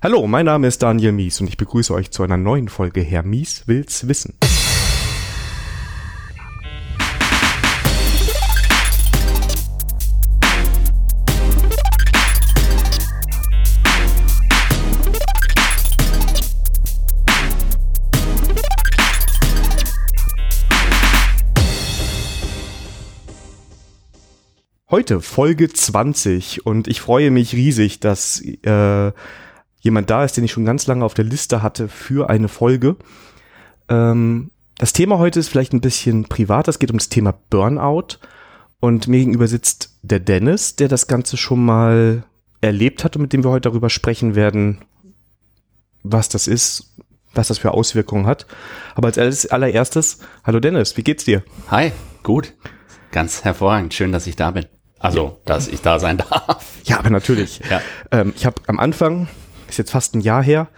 Hallo, mein Name ist Daniel Mies und ich begrüße euch zu einer neuen Folge Herr Mies will's wissen. Heute Folge 20 und ich freue mich riesig, dass äh, jemand da ist, den ich schon ganz lange auf der Liste hatte für eine Folge. Ähm, das Thema heute ist vielleicht ein bisschen privat. Es geht um das Thema Burnout und mir gegenüber sitzt der Dennis, der das Ganze schon mal erlebt hat und mit dem wir heute darüber sprechen werden, was das ist, was das für Auswirkungen hat. Aber als allererstes, hallo Dennis, wie geht's dir? Hi, gut. Ganz hervorragend. Schön, dass ich da bin. Also, dass ich da sein darf. Ja, aber natürlich. Ja. Ähm, ich habe am Anfang, ist jetzt fast ein Jahr her,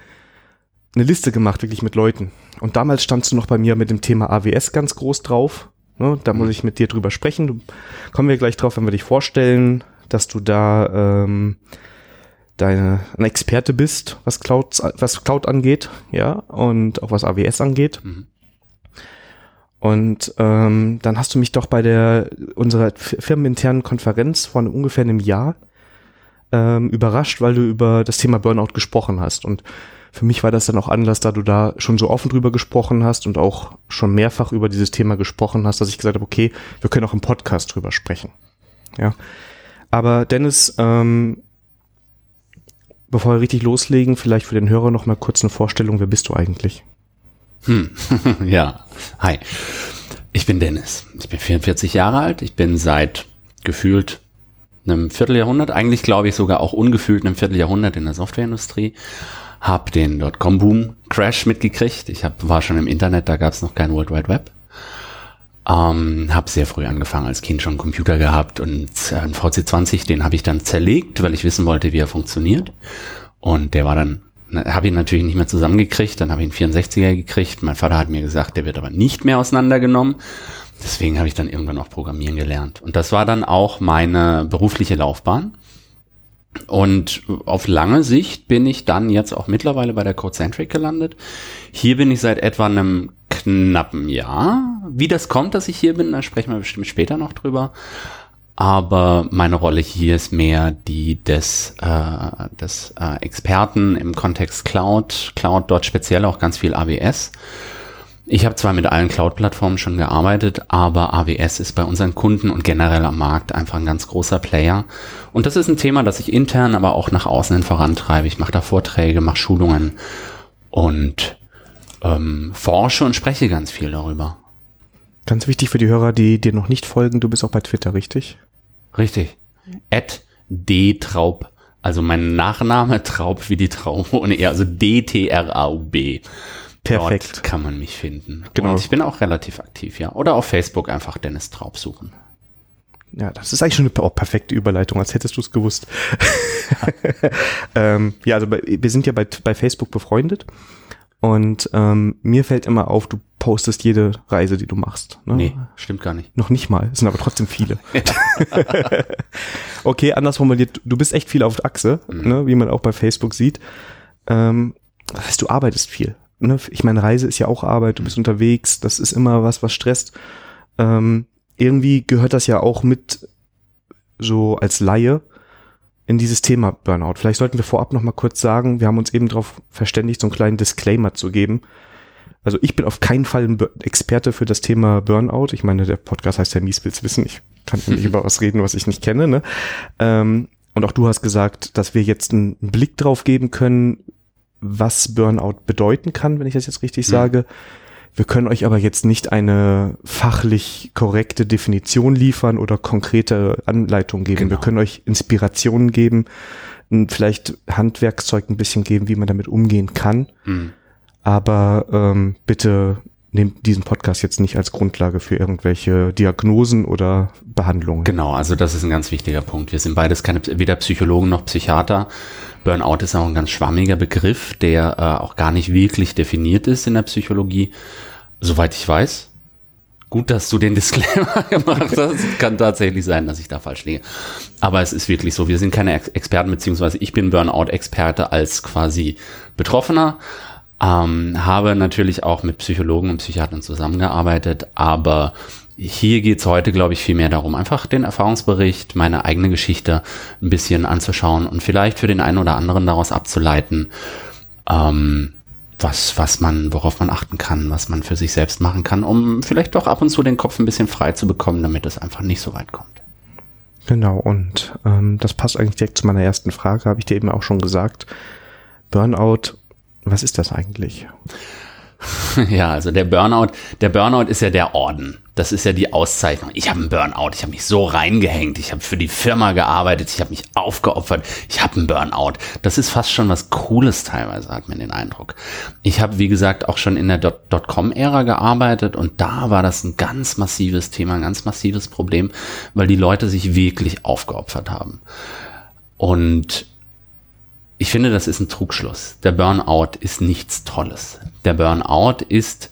eine Liste gemacht, wirklich mit Leuten. Und damals standst du noch bei mir mit dem Thema AWS ganz groß drauf. Ne, da muss mhm. ich mit dir drüber sprechen. Du, kommen wir gleich drauf, wenn wir dich vorstellen, dass du da ähm, deine ein Experte bist, was Cloud, was Cloud angeht, ja, und auch was AWS angeht. Mhm. Und ähm, dann hast du mich doch bei der unserer firmeninternen Konferenz vor ungefähr einem Jahr ähm, überrascht, weil du über das Thema Burnout gesprochen hast. Und für mich war das dann auch Anlass, da du da schon so offen drüber gesprochen hast und auch schon mehrfach über dieses Thema gesprochen hast, dass ich gesagt habe, okay, wir können auch im Podcast drüber sprechen. Ja. Aber Dennis, ähm, bevor wir richtig loslegen, vielleicht für den Hörer noch mal kurz eine Vorstellung, wer bist du eigentlich? Hm. ja, hi. Ich bin Dennis. Ich bin 44 Jahre alt. Ich bin seit gefühlt einem Vierteljahrhundert, eigentlich glaube ich sogar auch ungefühlt einem Vierteljahrhundert in der Softwareindustrie. Hab den Dotcom-Boom-Crash mitgekriegt. Ich hab, war schon im Internet, da gab es noch kein World Wide Web. Ähm, habe sehr früh angefangen, als Kind schon einen Computer gehabt und äh, einen VC20, den habe ich dann zerlegt, weil ich wissen wollte, wie er funktioniert. Und der war dann habe ihn natürlich nicht mehr zusammengekriegt, dann habe ich einen 64er gekriegt. Mein Vater hat mir gesagt, der wird aber nicht mehr auseinandergenommen. Deswegen habe ich dann irgendwann auch Programmieren gelernt. Und das war dann auch meine berufliche Laufbahn. Und auf lange Sicht bin ich dann jetzt auch mittlerweile bei der Codecentric gelandet. Hier bin ich seit etwa einem knappen Jahr. Wie das kommt, dass ich hier bin, da sprechen wir bestimmt später noch drüber aber meine Rolle hier ist mehr die des, äh, des äh, Experten im Kontext Cloud, Cloud dort speziell auch ganz viel AWS. Ich habe zwar mit allen Cloud-Plattformen schon gearbeitet, aber AWS ist bei unseren Kunden und generell am Markt einfach ein ganz großer Player. Und das ist ein Thema, das ich intern, aber auch nach außen hin vorantreibe. Ich mache da Vorträge, mache Schulungen und ähm, forsche und spreche ganz viel darüber. Ganz wichtig für die Hörer, die dir noch nicht folgen, du bist auch bei Twitter, richtig? Richtig. At dtraub. Also mein Nachname Traub wie die Traube und eher, also D-T-R-A-U-B. Perfekt. Dort kann man mich finden. Genau. Und ich bin auch relativ aktiv, ja. Oder auf Facebook einfach Dennis Traub suchen. Ja, das ist eigentlich schon eine perfekte Überleitung, als hättest du es gewusst. ähm, ja, also bei, wir sind ja bei, bei Facebook befreundet und ähm, mir fällt immer auf, du postest jede Reise, die du machst. Ne? Nee, stimmt gar nicht. Noch nicht mal, es sind aber trotzdem viele. okay, anders formuliert, du bist echt viel auf Achse, mhm. ne, wie man auch bei Facebook sieht. Ähm, das heißt, du arbeitest viel. Ne? Ich meine, Reise ist ja auch Arbeit, du bist unterwegs, das ist immer was, was stresst. Ähm, irgendwie gehört das ja auch mit so als Laie in dieses Thema Burnout. Vielleicht sollten wir vorab noch mal kurz sagen, wir haben uns eben darauf verständigt, so einen kleinen Disclaimer zu geben. Also ich bin auf keinen Fall ein Experte für das Thema Burnout. Ich meine, der Podcast heißt ja Mies will's wissen. Ich kann nicht über was reden, was ich nicht kenne. Ne? Ähm, und auch du hast gesagt, dass wir jetzt einen Blick drauf geben können, was Burnout bedeuten kann, wenn ich das jetzt richtig mhm. sage. Wir können euch aber jetzt nicht eine fachlich korrekte Definition liefern oder konkrete Anleitungen geben. Genau. Wir können euch Inspirationen geben, vielleicht Handwerkszeug ein bisschen geben, wie man damit umgehen kann. Mhm. Aber ähm, bitte nehmt diesen Podcast jetzt nicht als Grundlage für irgendwelche Diagnosen oder Behandlungen. Genau, also das ist ein ganz wichtiger Punkt. Wir sind beides keine, weder Psychologen noch Psychiater. Burnout ist auch ein ganz schwammiger Begriff, der äh, auch gar nicht wirklich definiert ist in der Psychologie. Soweit ich weiß, Gut, dass du den Disclaimer gemacht hast. Kann tatsächlich sein, dass ich da falsch liege. Aber es ist wirklich so, wir sind keine Ex Experten, beziehungsweise ich bin Burnout-Experte als quasi Betroffener. Ähm, habe natürlich auch mit Psychologen und Psychiatern zusammengearbeitet, aber hier geht's heute, glaube ich, viel mehr darum, einfach den Erfahrungsbericht, meine eigene Geschichte ein bisschen anzuschauen und vielleicht für den einen oder anderen daraus abzuleiten, ähm, was, was man, worauf man achten kann, was man für sich selbst machen kann, um vielleicht doch ab und zu den Kopf ein bisschen frei zu bekommen, damit es einfach nicht so weit kommt. Genau, und ähm, das passt eigentlich direkt zu meiner ersten Frage, habe ich dir eben auch schon gesagt. Burnout, was ist das eigentlich? Ja, also der Burnout, der Burnout ist ja der Orden. Das ist ja die Auszeichnung. Ich habe einen Burnout, ich habe mich so reingehängt, ich habe für die Firma gearbeitet, ich habe mich aufgeopfert, ich habe einen Burnout. Das ist fast schon was Cooles teilweise, hat man den Eindruck. Ich habe, wie gesagt, auch schon in der Dotcom-Ära gearbeitet und da war das ein ganz massives Thema, ein ganz massives Problem, weil die Leute sich wirklich aufgeopfert haben. Und ich finde, das ist ein Trugschluss. Der Burnout ist nichts Tolles. Der Burnout ist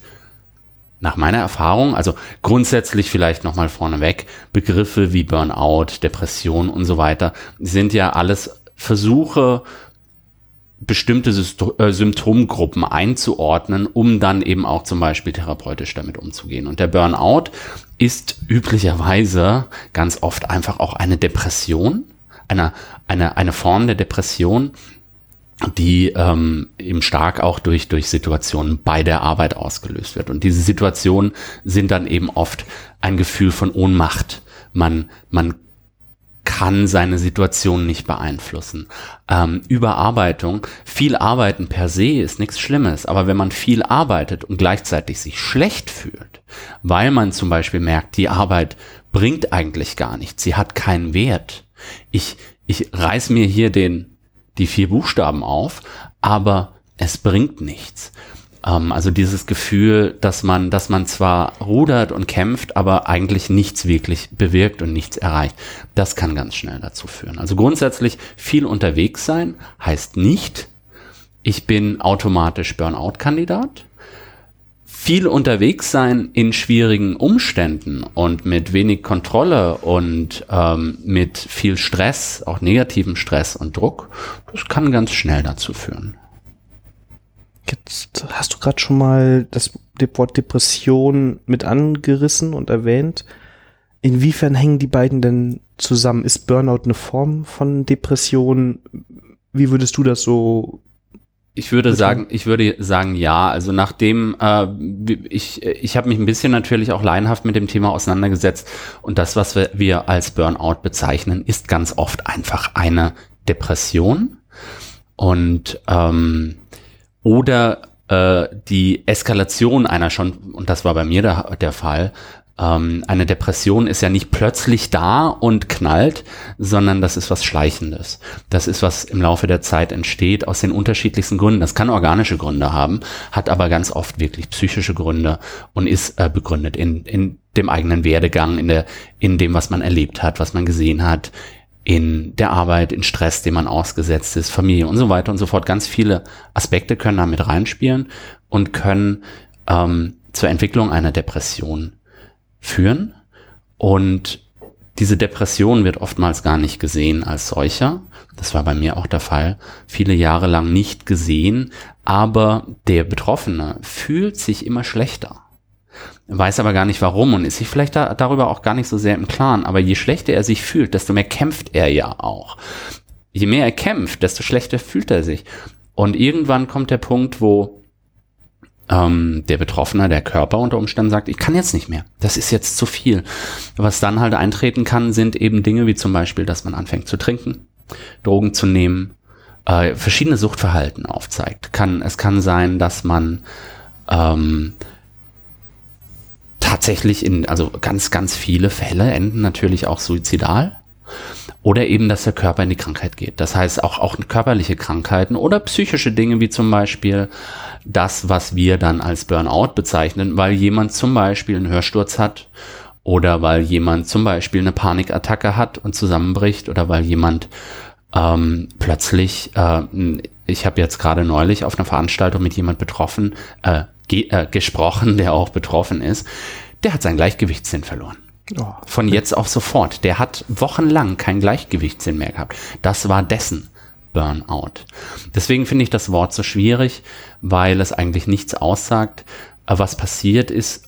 nach meiner Erfahrung, also grundsätzlich vielleicht nochmal vorneweg, Begriffe wie Burnout, Depression und so weiter sind ja alles Versuche, bestimmte äh, Symptomgruppen einzuordnen, um dann eben auch zum Beispiel therapeutisch damit umzugehen. Und der Burnout ist üblicherweise ganz oft einfach auch eine Depression, eine, eine, eine Form der Depression, die ähm, eben stark auch durch, durch Situationen bei der Arbeit ausgelöst wird. Und diese Situationen sind dann eben oft ein Gefühl von Ohnmacht. Man, man kann seine Situation nicht beeinflussen. Ähm, Überarbeitung, viel arbeiten per se ist nichts Schlimmes, aber wenn man viel arbeitet und gleichzeitig sich schlecht fühlt, weil man zum Beispiel merkt, die Arbeit bringt eigentlich gar nichts, sie hat keinen Wert. Ich, ich reiß mir hier den, die vier Buchstaben auf, aber es bringt nichts. Ähm, also dieses Gefühl, dass man, dass man zwar rudert und kämpft, aber eigentlich nichts wirklich bewirkt und nichts erreicht, das kann ganz schnell dazu führen. Also grundsätzlich viel unterwegs sein heißt nicht, ich bin automatisch Burnout-Kandidat viel unterwegs sein in schwierigen Umständen und mit wenig Kontrolle und ähm, mit viel Stress, auch negativen Stress und Druck, das kann ganz schnell dazu führen. Jetzt hast du gerade schon mal das Wort Depression mit angerissen und erwähnt. Inwiefern hängen die beiden denn zusammen? Ist Burnout eine Form von Depression? Wie würdest du das so ich würde sagen, ich würde sagen ja. Also nachdem äh, ich ich habe mich ein bisschen natürlich auch laienhaft mit dem Thema auseinandergesetzt. Und das, was wir, wir als Burnout bezeichnen, ist ganz oft einfach eine Depression. Und ähm, oder äh, die Eskalation einer schon und das war bei mir der, der Fall ähm, eine Depression ist ja nicht plötzlich da und knallt, sondern das ist was Schleichendes. Das ist was im Laufe der Zeit entsteht aus den unterschiedlichsten Gründen. Das kann organische Gründe haben, hat aber ganz oft wirklich psychische Gründe und ist äh, begründet in, in dem eigenen Werdegang, in der, in dem, was man erlebt hat, was man gesehen hat, in der Arbeit, in Stress, dem man ausgesetzt ist, Familie und so weiter und so fort. Ganz viele Aspekte können da mit reinspielen und können ähm, zur Entwicklung einer Depression führen. Und diese Depression wird oftmals gar nicht gesehen als solcher. Das war bei mir auch der Fall. Viele Jahre lang nicht gesehen, aber der Betroffene fühlt sich immer schlechter. Weiß aber gar nicht warum und ist sich vielleicht da, darüber auch gar nicht so sehr im Klaren. Aber je schlechter er sich fühlt, desto mehr kämpft er ja auch. Je mehr er kämpft, desto schlechter fühlt er sich. Und irgendwann kommt der Punkt, wo ähm, der Betroffene, der Körper unter Umständen sagt, ich kann jetzt nicht mehr, das ist jetzt zu viel. Was dann halt eintreten kann, sind eben Dinge wie zum Beispiel, dass man anfängt zu trinken, Drogen zu nehmen, äh, verschiedene Suchtverhalten aufzeigt. Kann, es kann sein, dass man ähm, tatsächlich in, also ganz, ganz viele Fälle enden natürlich auch suizidal. Oder eben, dass der Körper in die Krankheit geht. Das heißt auch, auch körperliche Krankheiten oder psychische Dinge wie zum Beispiel das, was wir dann als Burnout bezeichnen, weil jemand zum Beispiel einen Hörsturz hat oder weil jemand zum Beispiel eine Panikattacke hat und zusammenbricht oder weil jemand ähm, plötzlich, äh, ich habe jetzt gerade neulich auf einer Veranstaltung mit jemand betroffen, äh, ge äh, gesprochen, der auch betroffen ist, der hat seinen Gleichgewichtssinn verloren. Oh. Von jetzt auf sofort. Der hat wochenlang kein Gleichgewichtssinn mehr gehabt. Das war dessen Burnout. Deswegen finde ich das Wort so schwierig, weil es eigentlich nichts aussagt. Was passiert ist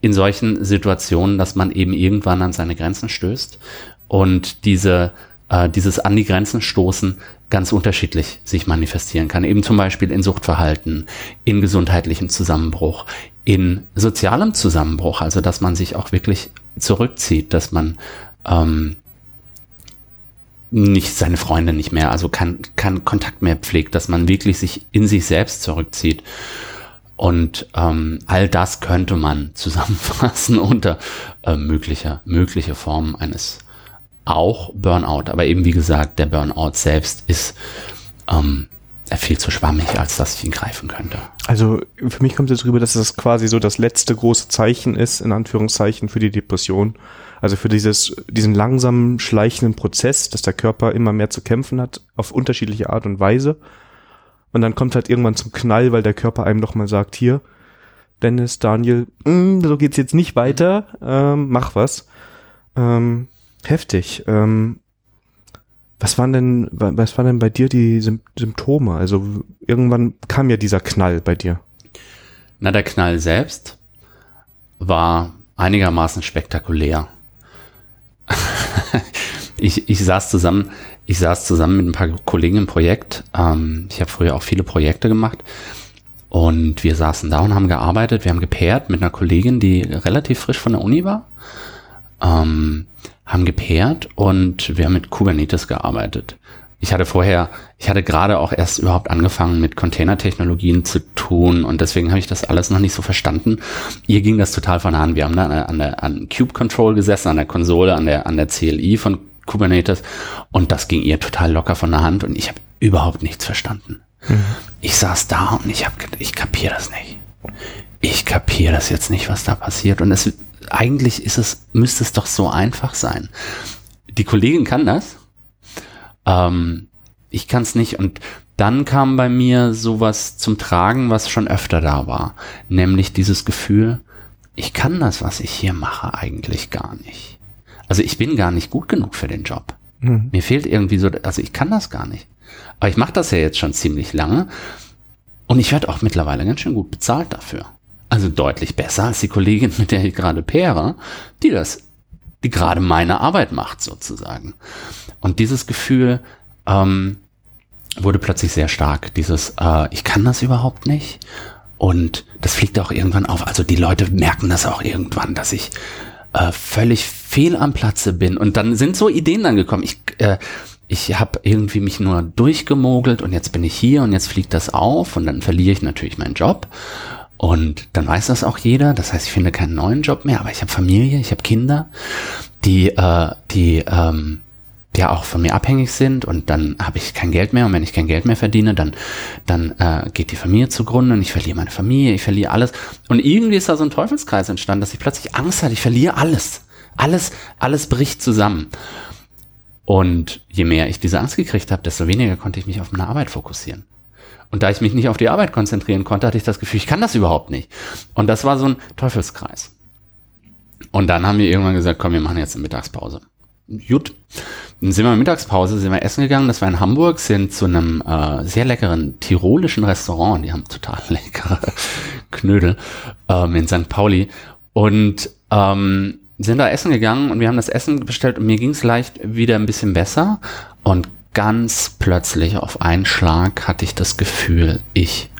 in solchen Situationen, dass man eben irgendwann an seine Grenzen stößt und diese, äh, dieses an die Grenzen stoßen ganz unterschiedlich sich manifestieren kann. Eben zum Beispiel in Suchtverhalten, in gesundheitlichem Zusammenbruch, in sozialem Zusammenbruch, also dass man sich auch wirklich zurückzieht, dass man ähm, nicht seine Freunde nicht mehr, also kein, kein Kontakt mehr pflegt, dass man wirklich sich in sich selbst zurückzieht. Und ähm, all das könnte man zusammenfassen unter äh, möglicher, mögliche Formen eines auch Burnout. Aber eben wie gesagt, der Burnout selbst ist ähm, viel zu schwammig, als dass ich ihn greifen könnte. Also für mich kommt es rüber, dass das quasi so das letzte große Zeichen ist, in Anführungszeichen, für die Depression. Also für dieses, diesen langsamen, schleichenden Prozess, dass der Körper immer mehr zu kämpfen hat, auf unterschiedliche Art und Weise. Und dann kommt halt irgendwann zum Knall, weil der Körper einem nochmal sagt, hier, Dennis, Daniel, mh, mm, so geht's jetzt nicht weiter, ähm, mach was. Ähm, heftig. Ähm, was waren denn, was waren denn bei dir die Symptome? Also irgendwann kam ja dieser Knall bei dir. Na, der Knall selbst war einigermaßen spektakulär. ich, ich saß zusammen, ich saß zusammen mit ein paar Kollegen im Projekt. Ähm, ich habe früher auch viele Projekte gemacht. Und wir saßen da und haben gearbeitet. Wir haben gepaart mit einer Kollegin, die relativ frisch von der Uni war. Ähm, haben gepaart und wir haben mit Kubernetes gearbeitet. Ich hatte vorher, ich hatte gerade auch erst überhaupt angefangen mit Containertechnologien zu tun und deswegen habe ich das alles noch nicht so verstanden. Ihr ging das total von an. Wir haben da an der, an Cube Control gesessen, an der Konsole, an der, an der CLI von Kubernetes und das ging ihr total locker von der Hand und ich habe überhaupt nichts verstanden. Mhm. Ich saß da und ich habe, ich kapiere das nicht. Ich kapiere das jetzt nicht, was da passiert und es eigentlich ist es, müsste es doch so einfach sein. Die Kollegin kann das. Ähm, ich kann es nicht. Und dann kam bei mir sowas zum Tragen, was schon öfter da war. Nämlich dieses Gefühl, ich kann das, was ich hier mache, eigentlich gar nicht. Also ich bin gar nicht gut genug für den Job. Mhm. Mir fehlt irgendwie so, also ich kann das gar nicht. Aber ich mache das ja jetzt schon ziemlich lange. Und ich werde auch mittlerweile ganz schön gut bezahlt dafür. Also deutlich besser als die Kollegin, mit der ich gerade paire, die das, die gerade meine Arbeit macht sozusagen. Und dieses Gefühl ähm, wurde plötzlich sehr stark. Dieses, äh, ich kann das überhaupt nicht. Und das fliegt auch irgendwann auf. Also die Leute merken das auch irgendwann, dass ich äh, völlig fehl am Platze bin. Und dann sind so Ideen dann gekommen. Ich, äh, ich habe irgendwie mich nur durchgemogelt und jetzt bin ich hier und jetzt fliegt das auf und dann verliere ich natürlich meinen Job. Und dann weiß das auch jeder. Das heißt, ich finde keinen neuen Job mehr, aber ich habe Familie, ich habe Kinder, die, äh, die ähm, ja auch von mir abhängig sind und dann habe ich kein Geld mehr und wenn ich kein Geld mehr verdiene, dann, dann äh, geht die Familie zugrunde und ich verliere meine Familie, ich verliere alles. Und irgendwie ist da so ein Teufelskreis entstanden, dass ich plötzlich Angst hatte, ich verliere alles. Alles, alles bricht zusammen. Und je mehr ich diese Angst gekriegt habe, desto weniger konnte ich mich auf meine Arbeit fokussieren. Und da ich mich nicht auf die Arbeit konzentrieren konnte, hatte ich das Gefühl, ich kann das überhaupt nicht. Und das war so ein Teufelskreis. Und dann haben wir irgendwann gesagt, komm, wir machen jetzt eine Mittagspause. Gut. Dann sind wir in Mittagspause, sind wir essen gegangen. Das war in Hamburg, sind zu einem äh, sehr leckeren tirolischen Restaurant. Die haben total leckere Knödel ähm, in St. Pauli. Und ähm, sind da essen gegangen und wir haben das Essen bestellt und mir ging es leicht wieder ein bisschen besser. Und ganz plötzlich auf einen Schlag hatte ich das Gefühl, ich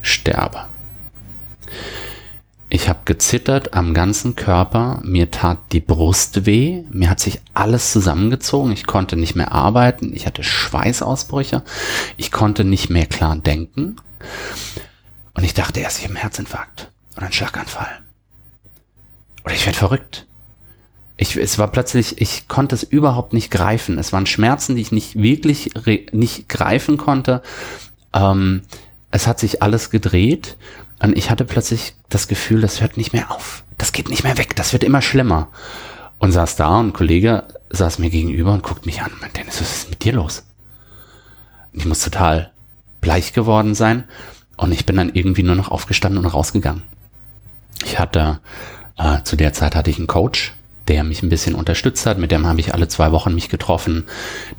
sterbe. Ich habe gezittert am ganzen Körper, mir tat die Brust weh, mir hat sich alles zusammengezogen, ich konnte nicht mehr arbeiten, ich hatte Schweißausbrüche, ich konnte nicht mehr klar denken und ich dachte erst, ich habe einen Herzinfarkt oder einen Schlaganfall. Oder ich werde verrückt ich, es war plötzlich, ich konnte es überhaupt nicht greifen. Es waren Schmerzen, die ich nicht wirklich nicht greifen konnte. Ähm, es hat sich alles gedreht und ich hatte plötzlich das Gefühl, das hört nicht mehr auf. Das geht nicht mehr weg. Das wird immer schlimmer. Und saß da und ein Kollege saß mir gegenüber und guckt mich an meinte, Dennis, was ist mit dir los? Und ich muss total bleich geworden sein und ich bin dann irgendwie nur noch aufgestanden und rausgegangen. Ich hatte Äh, zu der Zeit hatte ich einen Coach, der mich ein bisschen unterstützt hat. Mit dem habe ich alle zwei Wochen mich getroffen,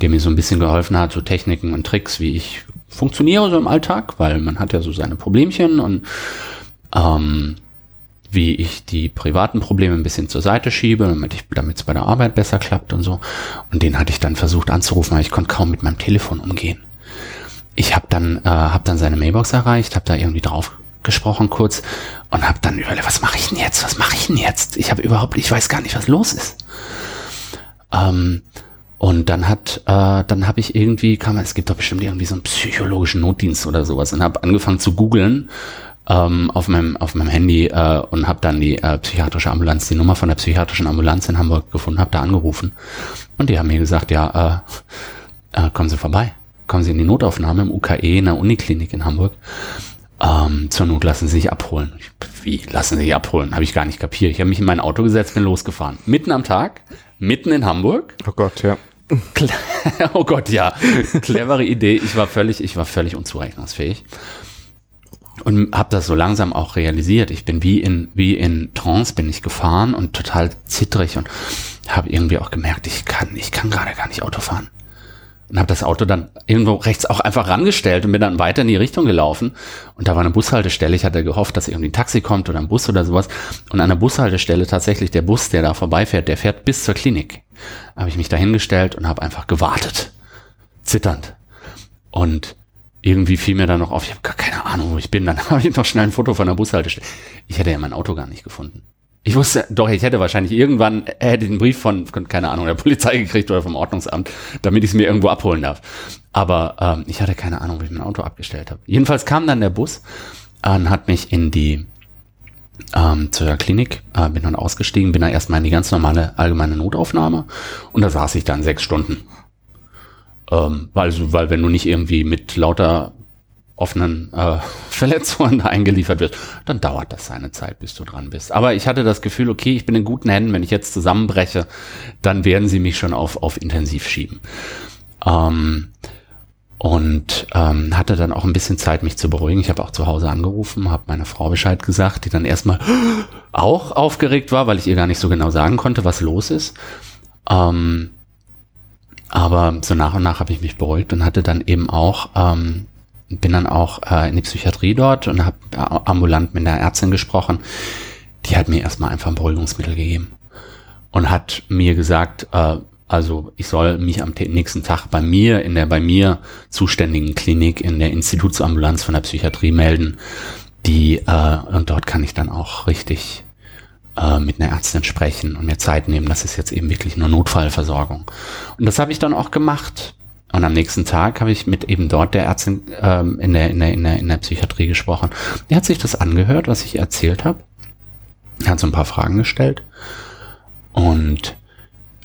der mir so ein bisschen geholfen hat, so Techniken und Tricks, wie ich funktioniere so im Alltag, weil man hat ja so seine Problemchen und ähm, wie ich die privaten Probleme ein bisschen zur Seite schiebe, damit es bei der Arbeit besser klappt und so. Und den hatte ich dann versucht anzurufen, aber ich konnte kaum mit meinem Telefon umgehen. Ich habe dann, äh, hab dann seine Mailbox erreicht, habe da irgendwie drauf gesprochen kurz und habe dann überlegt, was mache ich denn jetzt? Was mache ich denn jetzt? Ich habe überhaupt, ich weiß gar nicht, was los ist. Ähm, und dann hat, äh, dann habe ich irgendwie, kam, es gibt doch bestimmt irgendwie so einen psychologischen Notdienst oder sowas und habe angefangen zu googeln ähm, auf meinem auf meinem Handy äh, und habe dann die äh, psychiatrische Ambulanz, die Nummer von der psychiatrischen Ambulanz in Hamburg gefunden, habe da angerufen und die haben mir gesagt, ja, äh, äh, kommen Sie vorbei, kommen Sie in die Notaufnahme im UKE in der Uniklinik in Hamburg. Ähm, zur Not lassen Sie sich abholen. Wie lassen Sie sich abholen? Habe ich gar nicht kapiert. Ich habe mich in mein Auto gesetzt, bin losgefahren. Mitten am Tag, mitten in Hamburg. Oh Gott, ja. oh Gott, ja. Clevere Idee. Ich war völlig, ich war völlig unzurechnungsfähig und habe das so langsam auch realisiert. Ich bin wie in wie in Trance bin ich gefahren und total zittrig und habe irgendwie auch gemerkt, ich kann ich kann gerade gar nicht Auto fahren. Und habe das Auto dann irgendwo rechts auch einfach rangestellt und bin dann weiter in die Richtung gelaufen. Und da war eine Bushaltestelle. Ich hatte gehofft, dass irgendwie ein Taxi kommt oder ein Bus oder sowas. Und an der Bushaltestelle tatsächlich der Bus, der da vorbeifährt, der fährt bis zur Klinik. Habe ich mich da hingestellt und habe einfach gewartet. Zitternd. Und irgendwie fiel mir dann noch auf, ich habe gar keine Ahnung, wo ich bin. Dann habe ich noch schnell ein Foto von der Bushaltestelle. Ich hätte ja mein Auto gar nicht gefunden. Ich wusste, doch, ich hätte wahrscheinlich irgendwann, er hätte den Brief von, keine Ahnung, der Polizei gekriegt oder vom Ordnungsamt, damit ich es mir irgendwo abholen darf. Aber ähm, ich hatte keine Ahnung, wo ich mein Auto abgestellt habe. Jedenfalls kam dann der Bus und hat mich in die ähm, zur Klinik, äh, bin dann ausgestiegen, bin dann erstmal in die ganz normale allgemeine Notaufnahme und da saß ich dann sechs Stunden. Ähm, weil, weil wenn du nicht irgendwie mit lauter offenen äh, Verletzungen eingeliefert wirst, dann dauert das seine Zeit, bis du dran bist. Aber ich hatte das Gefühl, okay, ich bin in guten Händen, wenn ich jetzt zusammenbreche, dann werden sie mich schon auf, auf intensiv schieben. Ähm, und ähm, hatte dann auch ein bisschen Zeit, mich zu beruhigen. Ich habe auch zu Hause angerufen, habe meiner Frau Bescheid gesagt, die dann erstmal auch aufgeregt war, weil ich ihr gar nicht so genau sagen konnte, was los ist. Ähm, aber so nach und nach habe ich mich beruhigt und hatte dann eben auch, ähm, bin dann auch äh, in die Psychiatrie dort und habe ambulant mit einer Ärztin gesprochen. Die hat mir erstmal einfach ein Beruhigungsmittel gegeben und hat mir gesagt, äh, also ich soll mich am nächsten Tag bei mir in der bei mir zuständigen Klinik in der Institutsambulanz von der Psychiatrie melden. Die äh, und dort kann ich dann auch richtig äh, mit einer Ärztin sprechen und mir Zeit nehmen. Das ist jetzt eben wirklich nur Notfallversorgung. Und das habe ich dann auch gemacht. Und am nächsten Tag habe ich mit eben dort der Ärztin ähm, in, der, in, der, in, der, in der Psychiatrie gesprochen. Die hat sich das angehört, was ich erzählt habe. Hat so ein paar Fragen gestellt. Und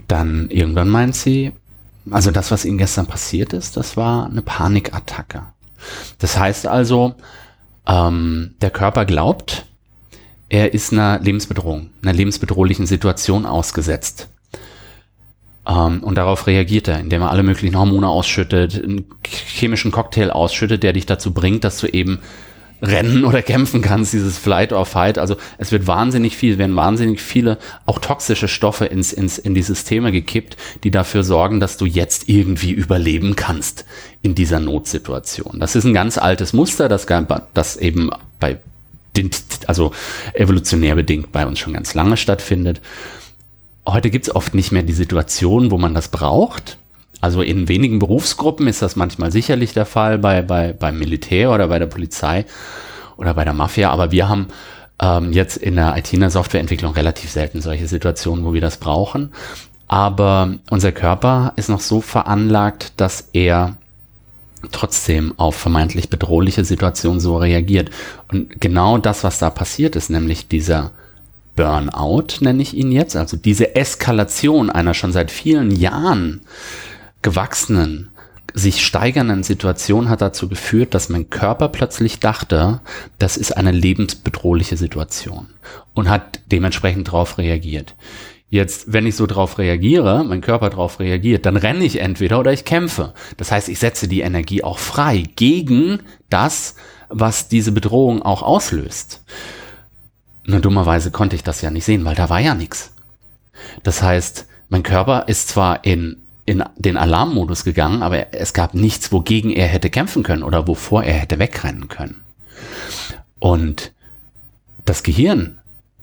dann irgendwann meint sie, also das, was Ihnen gestern passiert ist, das war eine Panikattacke. Das heißt also, ähm, der Körper glaubt, er ist einer Lebensbedrohung, einer lebensbedrohlichen Situation ausgesetzt. Ähm, und darauf reagiert er, indem er alle möglichen Hormone ausschüttet, einen chemischen Cocktail ausschüttet, der dich dazu bringt, dass du eben rennen oder kämpfen kannst, dieses Flight or Fight. Also es wird wahnsinnig viel, werden wahnsinnig viele auch toxische Stoffe ins, ins, in die Systeme gekippt, die dafür sorgen, dass du jetzt irgendwie überleben kannst in dieser Notsituation. Das ist ein ganz altes Muster, das, das eben bei also evolutionär bedingt bei uns schon ganz lange stattfindet. Heute gibt es oft nicht mehr die Situation, wo man das braucht. Also in wenigen Berufsgruppen ist das manchmal sicherlich der Fall, bei, bei, beim Militär oder bei der Polizei oder bei der Mafia. Aber wir haben ähm, jetzt in der IT, in der Softwareentwicklung relativ selten solche Situationen, wo wir das brauchen. Aber unser Körper ist noch so veranlagt, dass er trotzdem auf vermeintlich bedrohliche Situationen so reagiert. Und genau das, was da passiert ist, nämlich dieser Burnout, nenne ich ihn jetzt, also diese Eskalation einer schon seit vielen Jahren gewachsenen, sich steigernden Situation hat dazu geführt, dass mein Körper plötzlich dachte, das ist eine lebensbedrohliche Situation und hat dementsprechend darauf reagiert. Jetzt, wenn ich so drauf reagiere, mein Körper drauf reagiert, dann renne ich entweder oder ich kämpfe. Das heißt, ich setze die Energie auch frei gegen das, was diese Bedrohung auch auslöst. Nur dummerweise konnte ich das ja nicht sehen, weil da war ja nichts. Das heißt, mein Körper ist zwar in, in den Alarmmodus gegangen, aber es gab nichts, wogegen er hätte kämpfen können oder wovor er hätte wegrennen können. Und das Gehirn,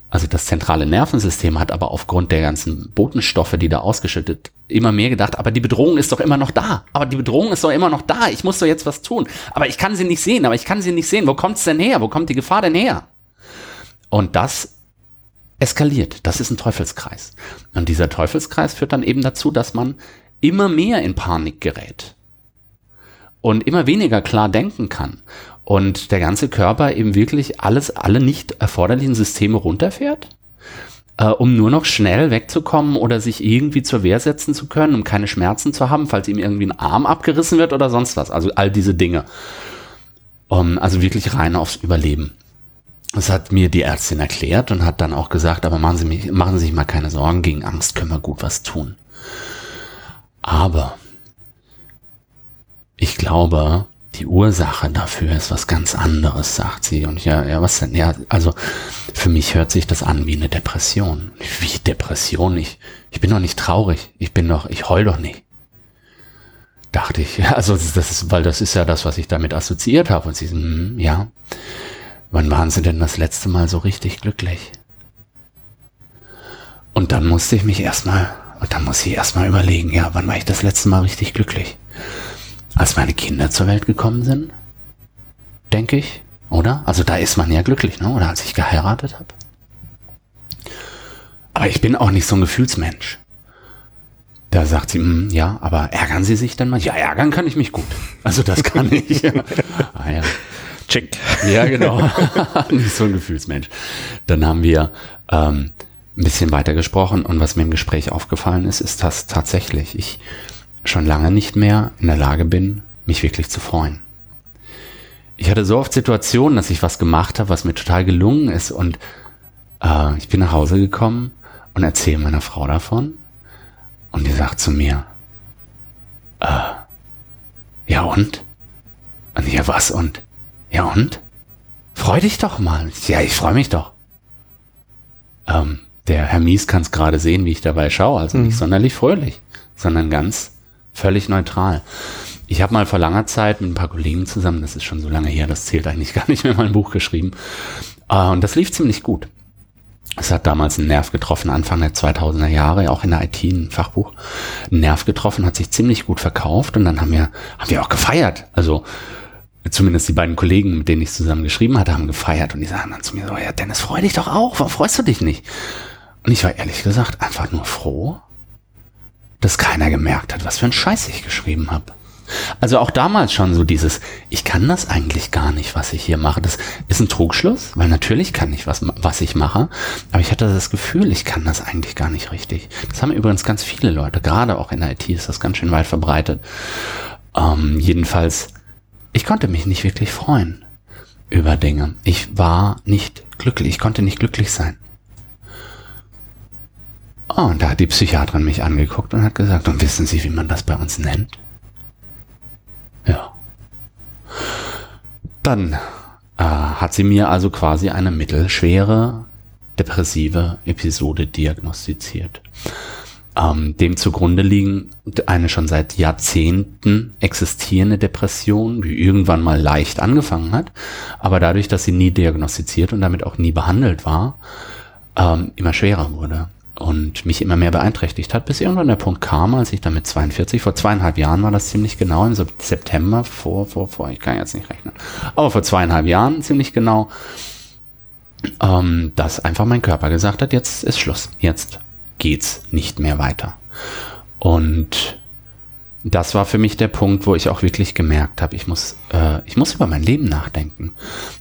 also das zentrale Nervensystem hat aber aufgrund der ganzen Botenstoffe, die da ausgeschüttet, immer mehr gedacht, aber die Bedrohung ist doch immer noch da. Aber die Bedrohung ist doch immer noch da. Ich muss doch jetzt was tun. Aber ich kann sie nicht sehen, aber ich kann sie nicht sehen. Wo kommt's denn her? Wo kommt die Gefahr denn her? Und das eskaliert. Das ist ein Teufelskreis. Und dieser Teufelskreis führt dann eben dazu, dass man immer mehr in Panik gerät und immer weniger klar denken kann und der ganze Körper eben wirklich alles, alle nicht erforderlichen Systeme runterfährt, äh, um nur noch schnell wegzukommen oder sich irgendwie zur Wehr setzen zu können, um keine Schmerzen zu haben, falls ihm irgendwie ein Arm abgerissen wird oder sonst was. Also all diese Dinge. Um, also wirklich rein aufs Überleben. Das hat mir die Ärztin erklärt und hat dann auch gesagt, aber machen Sie, mich, machen Sie sich mal keine Sorgen, gegen Angst können wir gut was tun. Aber ich glaube, die Ursache dafür ist was ganz anderes, sagt sie. Und ja, ja, was denn? Ja, also für mich hört sich das an wie eine Depression. Wie Depression? Ich, ich bin doch nicht traurig. Ich bin doch, ich heul doch nicht. Dachte ich. Also das ist, weil das ist ja das, was ich damit assoziiert habe. Und sie, hm, ja. Wann waren Sie denn das letzte Mal so richtig glücklich? Und dann musste ich mich erstmal, und dann muss ich erstmal überlegen, ja, wann war ich das letzte Mal richtig glücklich? Als meine Kinder zur Welt gekommen sind? Denke ich, oder? Also da ist man ja glücklich, ne? Oder als ich geheiratet habe? Aber ich bin auch nicht so ein Gefühlsmensch. Da sagt sie, hm, ja, aber ärgern Sie sich denn mal? Ja, ärgern kann ich mich gut. Also das kann ich. ah, ja. Check. Ja, genau. Nicht so ein Gefühlsmensch. Dann haben wir ähm, ein bisschen weiter gesprochen und was mir im Gespräch aufgefallen ist, ist, dass tatsächlich ich schon lange nicht mehr in der Lage bin, mich wirklich zu freuen. Ich hatte so oft Situationen, dass ich was gemacht habe, was mir total gelungen ist und äh, ich bin nach Hause gekommen und erzähle meiner Frau davon und die sagt zu mir, äh, ja und? Und ja was und? Ja und? Freu dich doch mal. Ja, ich freue mich doch. Ähm, der Herr Mies kann es gerade sehen, wie ich dabei schaue. Also nicht mhm. sonderlich fröhlich, sondern ganz völlig neutral. Ich habe mal vor langer Zeit mit ein paar Kollegen zusammen, das ist schon so lange her, das zählt eigentlich gar nicht mehr, mal ein Buch geschrieben. Äh, und das lief ziemlich gut. Es hat damals einen Nerv getroffen, Anfang der 2000er Jahre, auch in der IT, ein Fachbuch. Einen Nerv getroffen, hat sich ziemlich gut verkauft und dann haben wir, haben wir auch gefeiert. Also zumindest die beiden Kollegen, mit denen ich zusammen geschrieben hatte, haben gefeiert und die sagen dann zu mir so, ja Dennis, freu dich doch auch, warum freust du dich nicht? Und ich war ehrlich gesagt einfach nur froh, dass keiner gemerkt hat, was für ein Scheiß ich geschrieben habe. Also auch damals schon so dieses, ich kann das eigentlich gar nicht, was ich hier mache. Das ist ein Trugschluss, weil natürlich kann ich was, was ich mache, aber ich hatte das Gefühl, ich kann das eigentlich gar nicht richtig. Das haben übrigens ganz viele Leute, gerade auch in der IT ist das ganz schön weit verbreitet. Ähm, jedenfalls ich konnte mich nicht wirklich freuen über Dinge. Ich war nicht glücklich, ich konnte nicht glücklich sein. Oh, und da hat die Psychiaterin mich angeguckt und hat gesagt, und wissen Sie, wie man das bei uns nennt? Ja. Dann äh, hat sie mir also quasi eine mittelschwere depressive Episode diagnostiziert ähm, dem zugrunde liegen eine schon seit Jahrzehnten existierende Depression, die irgendwann mal leicht angefangen hat, aber dadurch, dass sie nie diagnostiziert und damit auch nie behandelt war, ähm, immer schwerer wurde und mich immer mehr beeinträchtigt hat, bis irgendwann der Punkt kam, als ich dann mit 42, vor zweieinhalb Jahren war das ziemlich genau, im September vor, vor, vor, ich kann jetzt nicht rechnen, aber vor zweieinhalb Jahren ziemlich genau, ähm, dass einfach mein Körper gesagt hat, jetzt ist Schluss, jetzt geht's nicht mehr weiter. Und das war für mich der Punkt, wo ich auch wirklich gemerkt habe, ich muss, äh, ich muss über mein Leben nachdenken.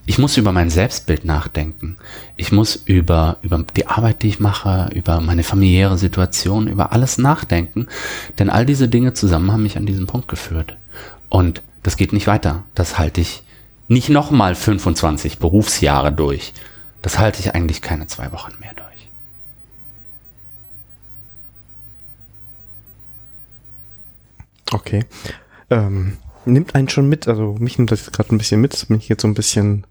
Ich muss über mein Selbstbild nachdenken. Ich muss über, über die Arbeit, die ich mache, über meine familiäre Situation, über alles nachdenken. Denn all diese Dinge zusammen haben mich an diesen Punkt geführt. Und das geht nicht weiter. Das halte ich nicht nochmal 25 Berufsjahre durch. Das halte ich eigentlich keine zwei Wochen mehr durch. Okay. Ähm, nimmt einen schon mit, also mich nimmt das gerade ein bisschen mit, bin ich jetzt so ein bisschen,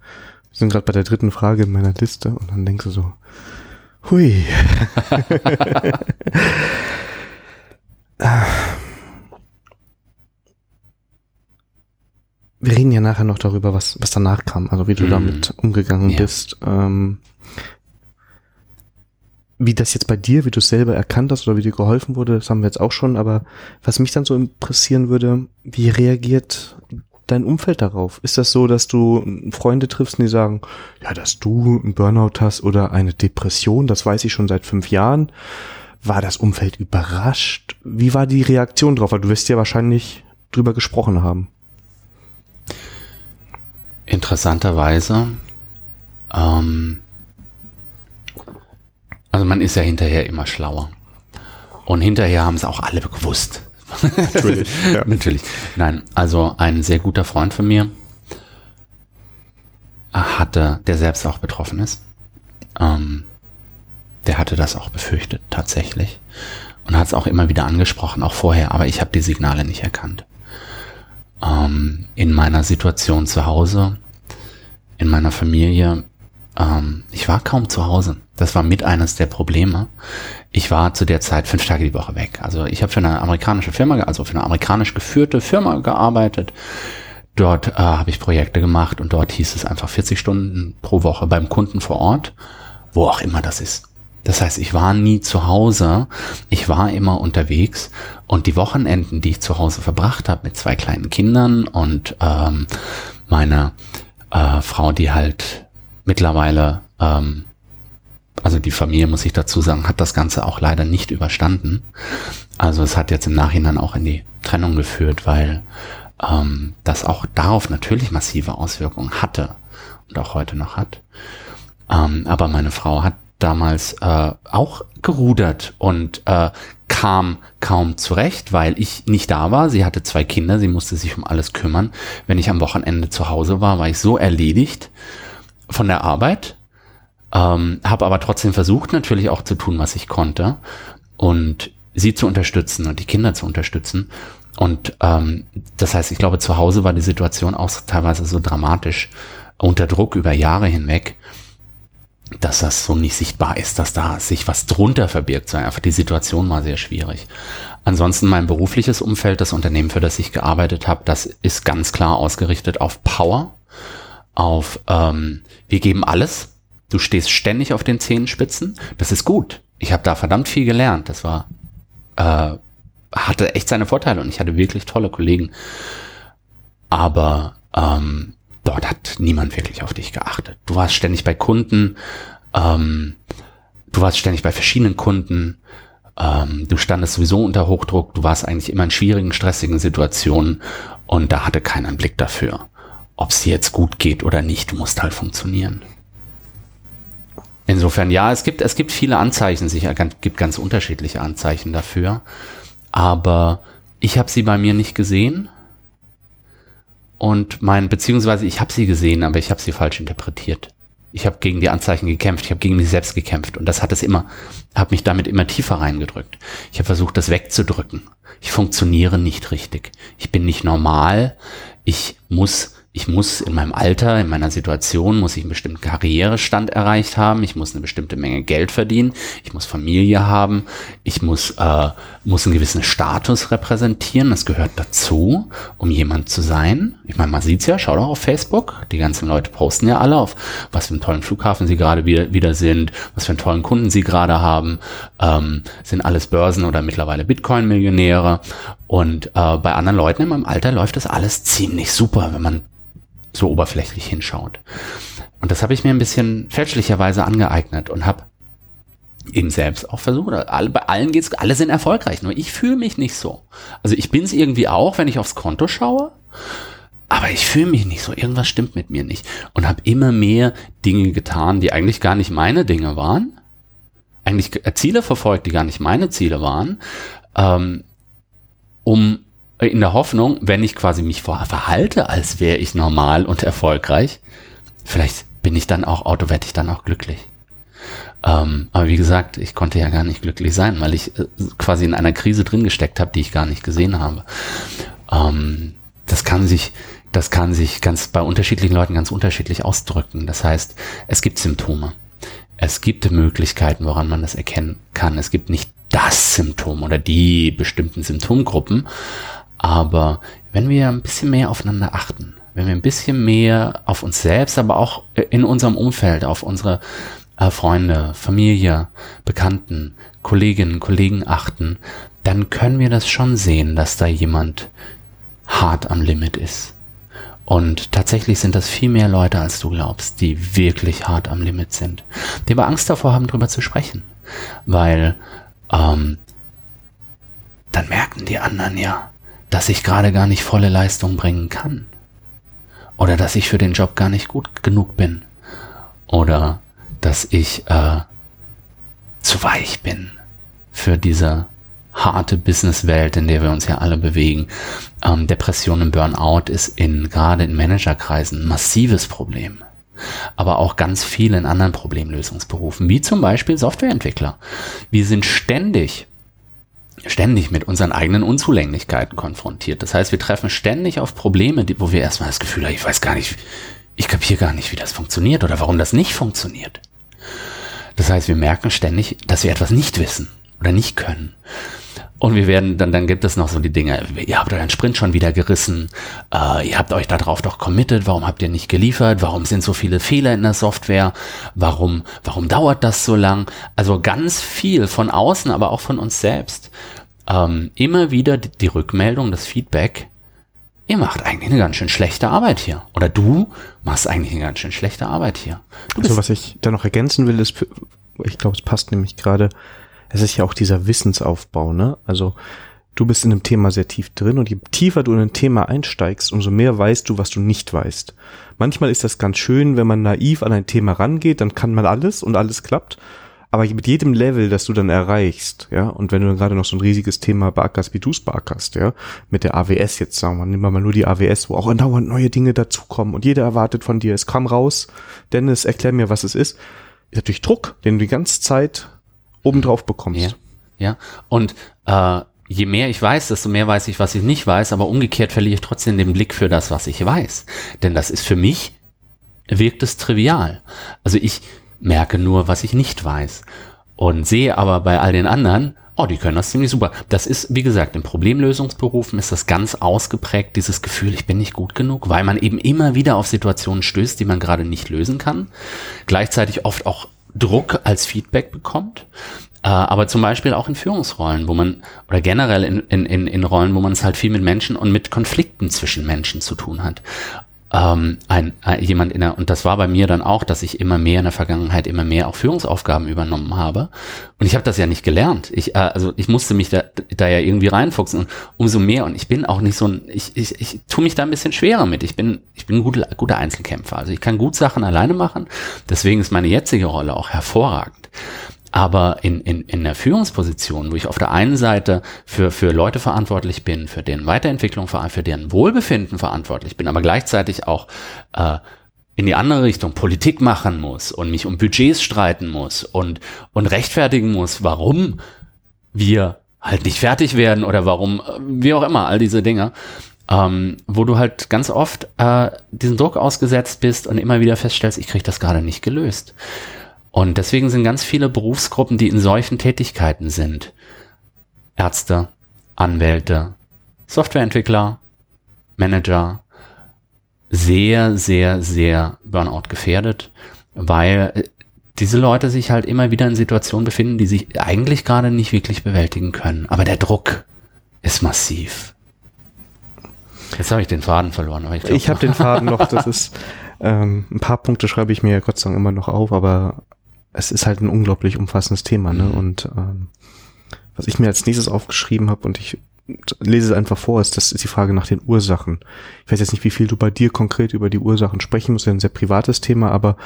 sind gerade bei der dritten Frage in meiner Liste und dann denkst du so, hui. Wir reden ja nachher noch darüber, was, was danach kam, also wie du mhm. damit umgegangen ja. bist. Ähm, wie das jetzt bei dir, wie du es selber erkannt hast oder wie dir geholfen wurde, das haben wir jetzt auch schon, aber was mich dann so interessieren würde, wie reagiert dein Umfeld darauf? Ist das so, dass du Freunde triffst, die sagen, ja, dass du einen Burnout hast oder eine Depression, das weiß ich schon seit fünf Jahren. War das Umfeld überrascht? Wie war die Reaktion drauf? Weil du wirst ja wahrscheinlich drüber gesprochen haben. Interessanterweise, ähm, also man ist ja hinterher immer schlauer. Und hinterher haben es auch alle gewusst. Natürlich. ja. Natürlich. Nein, also ein sehr guter Freund von mir hatte, der selbst auch betroffen ist, ähm, der hatte das auch befürchtet, tatsächlich. Und hat es auch immer wieder angesprochen, auch vorher, aber ich habe die Signale nicht erkannt. Ähm, in meiner Situation zu Hause, in meiner Familie, ähm, ich war kaum zu Hause. Das war mit eines der Probleme. Ich war zu der Zeit fünf Tage die Woche weg. Also ich habe für eine amerikanische Firma, also für eine amerikanisch geführte Firma gearbeitet. Dort äh, habe ich Projekte gemacht und dort hieß es einfach 40 Stunden pro Woche beim Kunden vor Ort, wo auch immer das ist. Das heißt, ich war nie zu Hause, ich war immer unterwegs und die Wochenenden, die ich zu Hause verbracht habe mit zwei kleinen Kindern und ähm, meine äh, Frau, die halt mittlerweile ähm, also die Familie, muss ich dazu sagen, hat das Ganze auch leider nicht überstanden. Also es hat jetzt im Nachhinein auch in die Trennung geführt, weil ähm, das auch darauf natürlich massive Auswirkungen hatte und auch heute noch hat. Ähm, aber meine Frau hat damals äh, auch gerudert und äh, kam kaum zurecht, weil ich nicht da war. Sie hatte zwei Kinder, sie musste sich um alles kümmern. Wenn ich am Wochenende zu Hause war, war ich so erledigt von der Arbeit, ähm, habe aber trotzdem versucht, natürlich auch zu tun, was ich konnte und sie zu unterstützen und die Kinder zu unterstützen. Und ähm, das heißt, ich glaube, zu Hause war die Situation auch teilweise so dramatisch unter Druck über Jahre hinweg, dass das so nicht sichtbar ist, dass da sich was drunter verbirgt. So einfach die Situation war sehr schwierig. Ansonsten mein berufliches Umfeld, das Unternehmen, für das ich gearbeitet habe, das ist ganz klar ausgerichtet auf Power, auf ähm, wir geben alles, Du stehst ständig auf den Zehenspitzen. Das ist gut. Ich habe da verdammt viel gelernt. Das war äh, hatte echt seine Vorteile und ich hatte wirklich tolle Kollegen. Aber ähm, dort hat niemand wirklich auf dich geachtet. Du warst ständig bei Kunden. Ähm, du warst ständig bei verschiedenen Kunden. Ähm, du standest sowieso unter Hochdruck. Du warst eigentlich immer in schwierigen, stressigen Situationen und da hatte keiner einen Blick dafür. Ob es dir jetzt gut geht oder nicht, musst halt funktionieren. Insofern ja, es gibt, es gibt viele Anzeichen, sicher gibt ganz unterschiedliche Anzeichen dafür. Aber ich habe sie bei mir nicht gesehen. Und mein, beziehungsweise ich habe sie gesehen, aber ich habe sie falsch interpretiert. Ich habe gegen die Anzeichen gekämpft, ich habe gegen mich selbst gekämpft und das hat es immer, habe mich damit immer tiefer reingedrückt. Ich habe versucht, das wegzudrücken. Ich funktioniere nicht richtig. Ich bin nicht normal. Ich muss ich muss in meinem Alter, in meiner Situation, muss ich einen bestimmten Karrierestand erreicht haben, ich muss eine bestimmte Menge Geld verdienen, ich muss Familie haben, ich muss, äh, muss einen gewissen Status repräsentieren, das gehört dazu, um jemand zu sein. Ich meine, man sieht's ja, schau doch auf Facebook, die ganzen Leute posten ja alle auf, was für einen tollen Flughafen sie gerade wieder, wieder sind, was für einen tollen Kunden sie gerade haben, ähm, sind alles Börsen- oder mittlerweile Bitcoin-Millionäre. Und äh, bei anderen Leuten in meinem Alter läuft das alles ziemlich super, wenn man so oberflächlich hinschaut. Und das habe ich mir ein bisschen fälschlicherweise angeeignet und habe eben selbst auch versucht. Alle, bei allen geht's, alle sind erfolgreich, nur ich fühle mich nicht so. Also ich bin es irgendwie auch, wenn ich aufs Konto schaue, aber ich fühle mich nicht so. Irgendwas stimmt mit mir nicht. Und habe immer mehr Dinge getan, die eigentlich gar nicht meine Dinge waren. Eigentlich Ziele verfolgt, die gar nicht meine Ziele waren, ähm, um in der Hoffnung, wenn ich quasi mich verhalte, als wäre ich normal und erfolgreich, vielleicht bin ich dann auch, auto werde ich dann auch glücklich. Ähm, aber wie gesagt, ich konnte ja gar nicht glücklich sein, weil ich äh, quasi in einer Krise drin gesteckt habe, die ich gar nicht gesehen habe. Ähm, das kann sich das kann sich ganz bei unterschiedlichen Leuten ganz unterschiedlich ausdrücken. Das heißt, es gibt Symptome. Es gibt Möglichkeiten, woran man das erkennen kann. Es gibt nicht das Symptom oder die bestimmten Symptomgruppen. Aber wenn wir ein bisschen mehr aufeinander achten, wenn wir ein bisschen mehr auf uns selbst, aber auch in unserem Umfeld, auf unsere äh, Freunde, Familie, Bekannten, Kolleginnen, Kollegen achten, dann können wir das schon sehen, dass da jemand hart am Limit ist. Und tatsächlich sind das viel mehr Leute, als du glaubst, die wirklich hart am Limit sind. Die aber Angst davor haben, darüber zu sprechen. Weil ähm, dann merken die anderen ja, dass ich gerade gar nicht volle Leistung bringen kann. Oder dass ich für den Job gar nicht gut genug bin. Oder dass ich äh, zu weich bin für diese harte Businesswelt, in der wir uns ja alle bewegen. Ähm, Depression und Burnout ist in gerade in Managerkreisen ein massives Problem. Aber auch ganz viel in anderen Problemlösungsberufen, wie zum Beispiel Softwareentwickler. Wir sind ständig ständig mit unseren eigenen Unzulänglichkeiten konfrontiert. Das heißt, wir treffen ständig auf Probleme, wo wir erstmal das Gefühl haben, ich weiß gar nicht, ich kapiere gar nicht, wie das funktioniert oder warum das nicht funktioniert. Das heißt, wir merken ständig, dass wir etwas nicht wissen oder nicht können. Und wir werden, dann, dann gibt es noch so die Dinge, ihr habt euren Sprint schon wieder gerissen, äh, ihr habt euch darauf doch committed, warum habt ihr nicht geliefert, warum sind so viele Fehler in der Software, warum, warum dauert das so lang? Also ganz viel von außen, aber auch von uns selbst. Ähm, immer wieder die, die Rückmeldung, das Feedback, ihr macht eigentlich eine ganz schön schlechte Arbeit hier. Oder du machst eigentlich eine ganz schön schlechte Arbeit hier. also was ich da noch ergänzen will, ist, ich glaube, es passt nämlich gerade, es ist ja auch dieser Wissensaufbau, ne? Also du bist in einem Thema sehr tief drin und je tiefer du in ein Thema einsteigst, umso mehr weißt du, was du nicht weißt. Manchmal ist das ganz schön, wenn man naiv an ein Thema rangeht, dann kann man alles und alles klappt. Aber mit jedem Level, das du dann erreichst, ja, und wenn du dann gerade noch so ein riesiges Thema beackerst, wie du es beackerst, ja, mit der AWS jetzt, sagen wir, nehmen wir mal nur die AWS, wo auch andauernd neue Dinge dazukommen und jeder erwartet von dir, es kam raus, Dennis, erklär mir, was es ist. Ist natürlich Druck, den du die ganze Zeit obendrauf bekommst. Ja, ja. und äh, je mehr ich weiß, desto mehr weiß ich, was ich nicht weiß, aber umgekehrt verliere ich trotzdem den Blick für das, was ich weiß. Denn das ist für mich, wirkt es trivial. Also ich merke nur, was ich nicht weiß. Und sehe aber bei all den anderen, oh, die können das ziemlich super. Das ist, wie gesagt, in Problemlösungsberufen ist das ganz ausgeprägt, dieses Gefühl, ich bin nicht gut genug, weil man eben immer wieder auf Situationen stößt, die man gerade nicht lösen kann. Gleichzeitig oft auch Druck als Feedback bekommt. Äh, aber zum Beispiel auch in Führungsrollen, wo man, oder generell in, in, in, in Rollen, wo man es halt viel mit Menschen und mit Konflikten zwischen Menschen zu tun hat ähm, ein, ein, jemand in der, und das war bei mir dann auch, dass ich immer mehr in der Vergangenheit immer mehr auch Führungsaufgaben übernommen habe. Und ich habe das ja nicht gelernt. Ich, äh, also ich musste mich da, da ja irgendwie reinfuchsen. Und umso mehr, und ich bin auch nicht so ein, ich, ich, ich tue mich da ein bisschen schwerer mit. Ich bin, ich bin ein guter, guter Einzelkämpfer. Also ich kann gut Sachen alleine machen. Deswegen ist meine jetzige Rolle auch hervorragend. Aber in, in, in der Führungsposition, wo ich auf der einen Seite für, für Leute verantwortlich bin, für deren Weiterentwicklung, für deren Wohlbefinden verantwortlich bin, aber gleichzeitig auch äh, in die andere Richtung Politik machen muss und mich um Budgets streiten muss und, und rechtfertigen muss, warum wir halt nicht fertig werden oder warum, äh, wie auch immer, all diese Dinge, ähm, wo du halt ganz oft äh, diesen Druck ausgesetzt bist und immer wieder feststellst, ich kriege das gerade nicht gelöst. Und deswegen sind ganz viele Berufsgruppen, die in solchen Tätigkeiten sind, Ärzte, Anwälte, Softwareentwickler, Manager, sehr, sehr, sehr Burnout gefährdet, weil äh, diese Leute sich halt immer wieder in Situationen befinden, die sich eigentlich gerade nicht wirklich bewältigen können. Aber der Druck ist massiv. Jetzt habe ich den Faden verloren. Aber ich ich habe den Faden noch. Das ist ähm, ein paar Punkte schreibe ich mir Gott sei Dank immer noch auf, aber es ist halt ein unglaublich umfassendes Thema, ne? Mhm. Und ähm, was ich mir als nächstes aufgeschrieben habe und ich lese es einfach vor, ist, das ist die Frage nach den Ursachen. Ich weiß jetzt nicht, wie viel du bei dir konkret über die Ursachen sprechen musst, ein sehr privates Thema, aber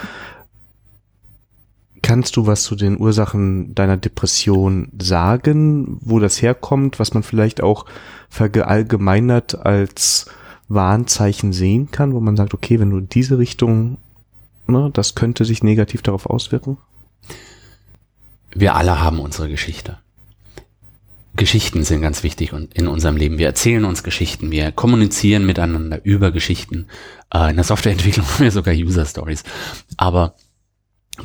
kannst du was zu den Ursachen deiner Depression sagen, wo das herkommt, was man vielleicht auch verallgemeinert als Warnzeichen sehen kann, wo man sagt, okay, wenn du in diese Richtung, ne, das könnte sich negativ darauf auswirken? Wir alle haben unsere Geschichte. Geschichten sind ganz wichtig in unserem Leben. Wir erzählen uns Geschichten, wir kommunizieren miteinander über Geschichten. Äh, in der Softwareentwicklung haben wir sogar User Stories. Aber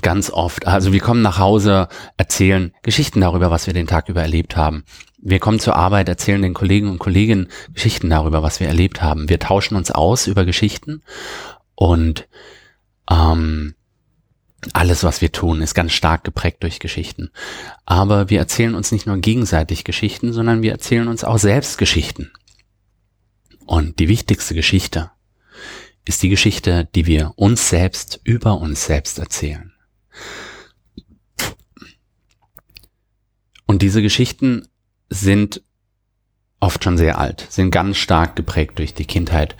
ganz oft, also wir kommen nach Hause, erzählen Geschichten darüber, was wir den Tag über erlebt haben. Wir kommen zur Arbeit, erzählen den Kollegen und Kolleginnen Geschichten darüber, was wir erlebt haben. Wir tauschen uns aus über Geschichten und ähm, alles, was wir tun, ist ganz stark geprägt durch Geschichten. Aber wir erzählen uns nicht nur gegenseitig Geschichten, sondern wir erzählen uns auch selbst Geschichten. Und die wichtigste Geschichte ist die Geschichte, die wir uns selbst über uns selbst erzählen. Und diese Geschichten sind oft schon sehr alt, sind ganz stark geprägt durch die Kindheit.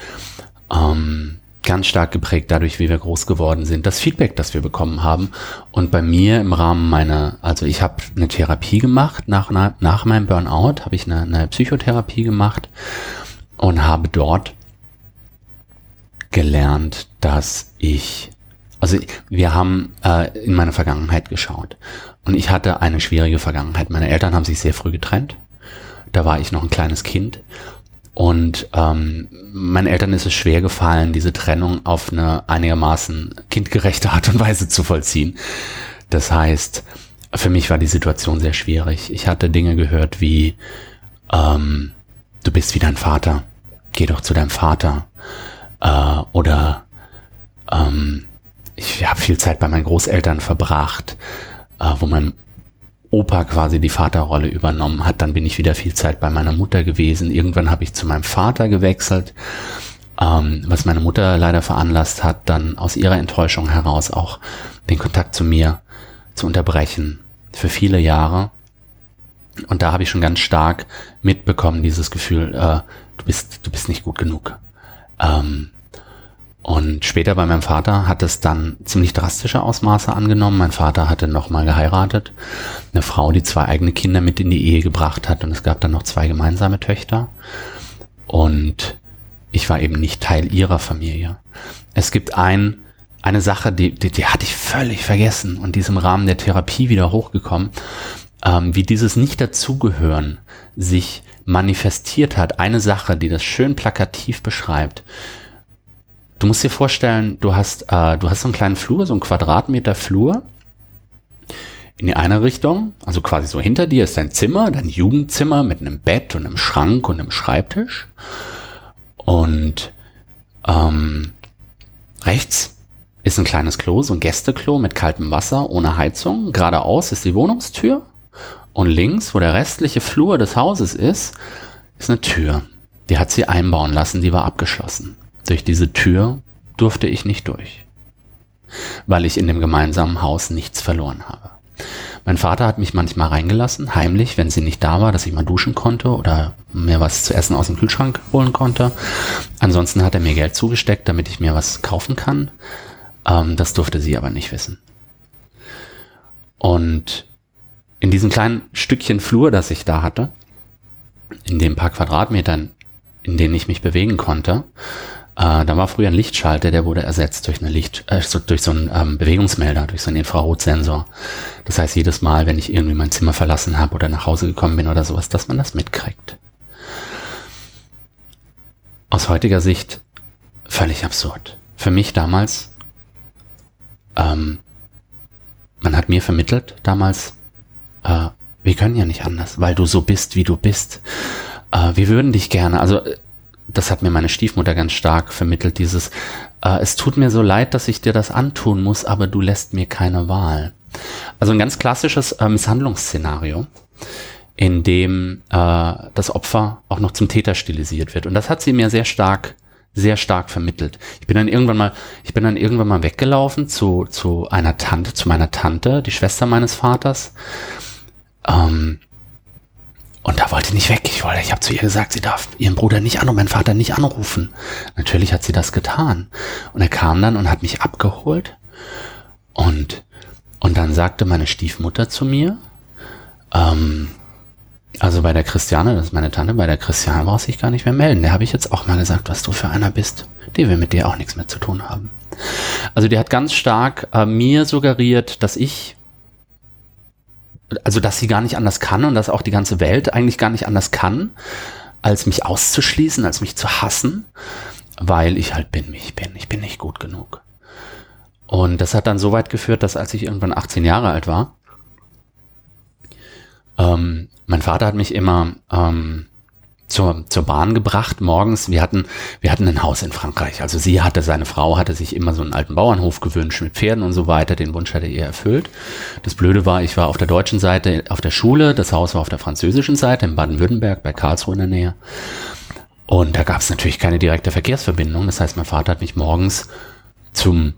Ähm, ganz stark geprägt dadurch, wie wir groß geworden sind, das Feedback, das wir bekommen haben. Und bei mir im Rahmen meiner, also ich habe eine Therapie gemacht, nach, nach meinem Burnout habe ich eine, eine Psychotherapie gemacht und habe dort gelernt, dass ich, also wir haben äh, in meine Vergangenheit geschaut und ich hatte eine schwierige Vergangenheit. Meine Eltern haben sich sehr früh getrennt. Da war ich noch ein kleines Kind und ähm, meinen Eltern ist es schwer gefallen, diese Trennung auf eine einigermaßen kindgerechte Art und Weise zu vollziehen. Das heißt, für mich war die Situation sehr schwierig. Ich hatte Dinge gehört wie, ähm, du bist wie dein Vater, geh doch zu deinem Vater. Äh, oder ähm, ich habe viel Zeit bei meinen Großeltern verbracht, äh, wo mein Opa quasi die Vaterrolle übernommen hat. Dann bin ich wieder viel Zeit bei meiner Mutter gewesen. Irgendwann habe ich zu meinem Vater gewechselt, ähm, was meine Mutter leider veranlasst hat, dann aus ihrer Enttäuschung heraus auch den Kontakt zu mir zu unterbrechen für viele Jahre. Und da habe ich schon ganz stark mitbekommen, dieses Gefühl, äh, du bist, du bist nicht gut genug. Ähm, und später bei meinem Vater hat es dann ziemlich drastische Ausmaße angenommen. Mein Vater hatte nochmal geheiratet. Eine Frau, die zwei eigene Kinder mit in die Ehe gebracht hat. Und es gab dann noch zwei gemeinsame Töchter. Und ich war eben nicht Teil ihrer Familie. Es gibt ein, eine Sache, die, die, die hatte ich völlig vergessen und die ist im Rahmen der Therapie wieder hochgekommen, ähm, wie dieses Nicht-Dazugehören sich manifestiert hat. Eine Sache, die das schön plakativ beschreibt. Du musst dir vorstellen, du hast, äh, du hast so einen kleinen Flur, so einen Quadratmeter Flur. In die eine Richtung, also quasi so hinter dir ist dein Zimmer, dein Jugendzimmer mit einem Bett und einem Schrank und einem Schreibtisch. Und ähm, rechts ist ein kleines Klo, so ein Gästeklo mit kaltem Wasser, ohne Heizung. Geradeaus ist die Wohnungstür. Und links, wo der restliche Flur des Hauses ist, ist eine Tür. Die hat sie einbauen lassen, die war abgeschlossen. Durch diese Tür durfte ich nicht durch, weil ich in dem gemeinsamen Haus nichts verloren habe. Mein Vater hat mich manchmal reingelassen, heimlich, wenn sie nicht da war, dass ich mal duschen konnte oder mir was zu essen aus dem Kühlschrank holen konnte. Ansonsten hat er mir Geld zugesteckt, damit ich mir was kaufen kann. Ähm, das durfte sie aber nicht wissen. Und in diesem kleinen Stückchen Flur, das ich da hatte, in den paar Quadratmetern, in denen ich mich bewegen konnte, äh, da war früher ein Lichtschalter, der wurde ersetzt durch eine Licht, äh, durch so einen ähm, Bewegungsmelder, durch so einen Infrarotsensor. Das heißt, jedes Mal, wenn ich irgendwie mein Zimmer verlassen habe oder nach Hause gekommen bin oder sowas, dass man das mitkriegt. Aus heutiger Sicht völlig absurd. Für mich damals, ähm, man hat mir vermittelt damals, äh, wir können ja nicht anders, weil du so bist, wie du bist. Äh, wir würden dich gerne, also das hat mir meine Stiefmutter ganz stark vermittelt, dieses, äh, es tut mir so leid, dass ich dir das antun muss, aber du lässt mir keine Wahl. Also ein ganz klassisches äh, Misshandlungsszenario, in dem äh, das Opfer auch noch zum Täter stilisiert wird. Und das hat sie mir sehr stark, sehr stark vermittelt. Ich bin dann irgendwann mal, ich bin dann irgendwann mal weggelaufen zu, zu einer Tante, zu meiner Tante, die Schwester meines Vaters. Ähm, und da wollte nicht weg. Ich wollte, ich habe zu ihr gesagt, sie darf ihren Bruder nicht an und meinen Vater nicht anrufen. Natürlich hat sie das getan. Und er kam dann und hat mich abgeholt. Und, und dann sagte meine Stiefmutter zu mir, ähm, also bei der Christiane, das ist meine Tante, bei der Christiane brauchst du dich gar nicht mehr melden. Der habe ich jetzt auch mal gesagt, was du für einer bist. Die will mit dir auch nichts mehr zu tun haben. Also die hat ganz stark äh, mir suggeriert, dass ich also dass sie gar nicht anders kann und dass auch die ganze Welt eigentlich gar nicht anders kann, als mich auszuschließen, als mich zu hassen, weil ich halt bin, wie ich bin. Ich bin nicht gut genug. Und das hat dann so weit geführt, dass als ich irgendwann 18 Jahre alt war, ähm, mein Vater hat mich immer ähm, zur, zur Bahn gebracht morgens. Wir hatten, wir hatten ein Haus in Frankreich. Also sie hatte, seine Frau hatte sich immer so einen alten Bauernhof gewünscht mit Pferden und so weiter. Den Wunsch hatte er erfüllt. Das Blöde war, ich war auf der deutschen Seite auf der Schule. Das Haus war auf der französischen Seite in Baden-Württemberg bei Karlsruhe in der Nähe. Und da gab es natürlich keine direkte Verkehrsverbindung. Das heißt, mein Vater hat mich morgens zum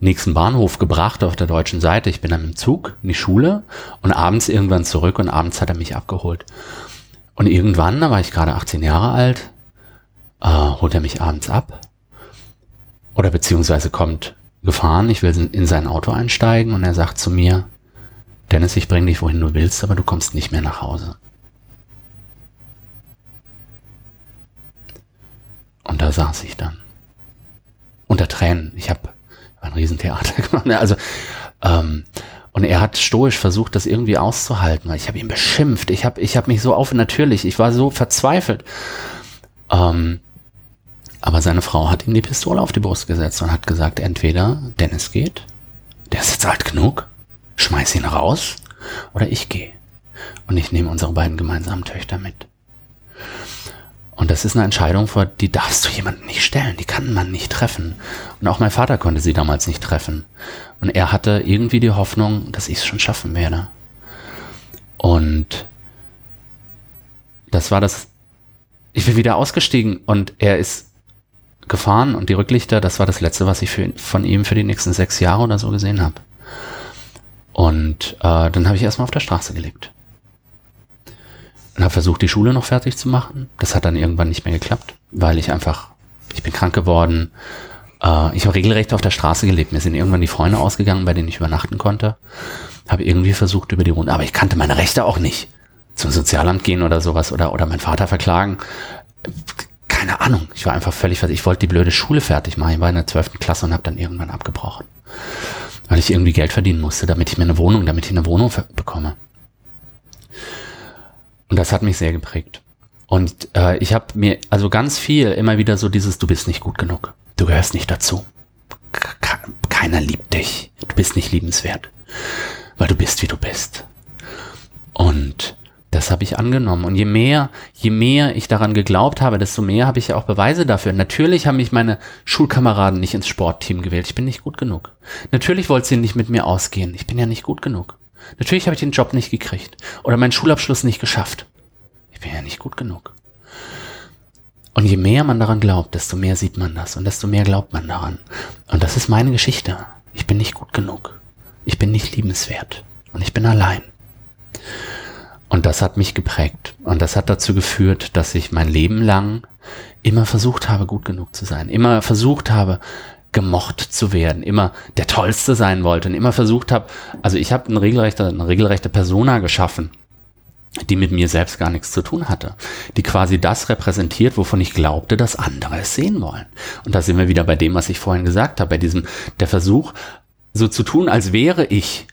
nächsten Bahnhof gebracht auf der deutschen Seite. Ich bin dann dem Zug in die Schule und abends irgendwann zurück und abends hat er mich abgeholt. Und irgendwann, da war ich gerade 18 Jahre alt, äh, holt er mich abends ab. Oder beziehungsweise kommt gefahren, ich will in sein Auto einsteigen und er sagt zu mir, Dennis, ich bringe dich wohin du willst, aber du kommst nicht mehr nach Hause. Und da saß ich dann. Unter Tränen. Ich habe ein Riesentheater gemacht. Also ähm, und er hat stoisch versucht, das irgendwie auszuhalten, ich habe ihn beschimpft. Ich habe ich hab mich so auf natürlich, ich war so verzweifelt. Ähm, aber seine Frau hat ihm die Pistole auf die Brust gesetzt und hat gesagt, entweder Dennis geht, der ist jetzt alt genug, schmeiß ihn raus, oder ich gehe. Und ich nehme unsere beiden gemeinsamen Töchter mit. Und das ist eine Entscheidung, vor die darfst du jemanden nicht stellen, die kann man nicht treffen. Und auch mein Vater konnte sie damals nicht treffen. Und er hatte irgendwie die Hoffnung, dass ich es schon schaffen werde. Und das war das. Ich bin wieder ausgestiegen und er ist gefahren und die Rücklichter, das war das Letzte, was ich für, von ihm für die nächsten sechs Jahre oder so gesehen habe. Und äh, dann habe ich erstmal auf der Straße gelebt und habe versucht, die Schule noch fertig zu machen. Das hat dann irgendwann nicht mehr geklappt, weil ich einfach, ich bin krank geworden. Äh, ich habe regelrecht auf der Straße gelebt. Mir sind irgendwann die Freunde ausgegangen, bei denen ich übernachten konnte. Habe irgendwie versucht über die Runde, aber ich kannte meine Rechte auch nicht. Zum Sozialamt gehen oder sowas oder, oder meinen Vater verklagen. Keine Ahnung. Ich war einfach völlig, ich wollte die blöde Schule fertig machen. Ich war in der zwölften Klasse und habe dann irgendwann abgebrochen. Weil ich irgendwie Geld verdienen musste, damit ich mir eine Wohnung, damit ich eine Wohnung bekomme. Und das hat mich sehr geprägt. Und äh, ich habe mir also ganz viel immer wieder so dieses, du bist nicht gut genug, du gehörst nicht dazu. Keiner liebt dich, du bist nicht liebenswert, weil du bist, wie du bist. Und das habe ich angenommen. Und je mehr, je mehr ich daran geglaubt habe, desto mehr habe ich ja auch Beweise dafür. Natürlich haben mich meine Schulkameraden nicht ins Sportteam gewählt. Ich bin nicht gut genug. Natürlich wollte sie nicht mit mir ausgehen. Ich bin ja nicht gut genug. Natürlich habe ich den Job nicht gekriegt oder meinen Schulabschluss nicht geschafft. Ich bin ja nicht gut genug. Und je mehr man daran glaubt, desto mehr sieht man das und desto mehr glaubt man daran. Und das ist meine Geschichte. Ich bin nicht gut genug. Ich bin nicht liebenswert. Und ich bin allein. Und das hat mich geprägt. Und das hat dazu geführt, dass ich mein Leben lang immer versucht habe, gut genug zu sein. Immer versucht habe, gemocht zu werden, immer der Tollste sein wollte und immer versucht habe, also ich habe eine regelrechte, eine regelrechte Persona geschaffen, die mit mir selbst gar nichts zu tun hatte, die quasi das repräsentiert, wovon ich glaubte, dass andere es sehen wollen. Und da sind wir wieder bei dem, was ich vorhin gesagt habe, bei diesem, der Versuch, so zu tun, als wäre ich,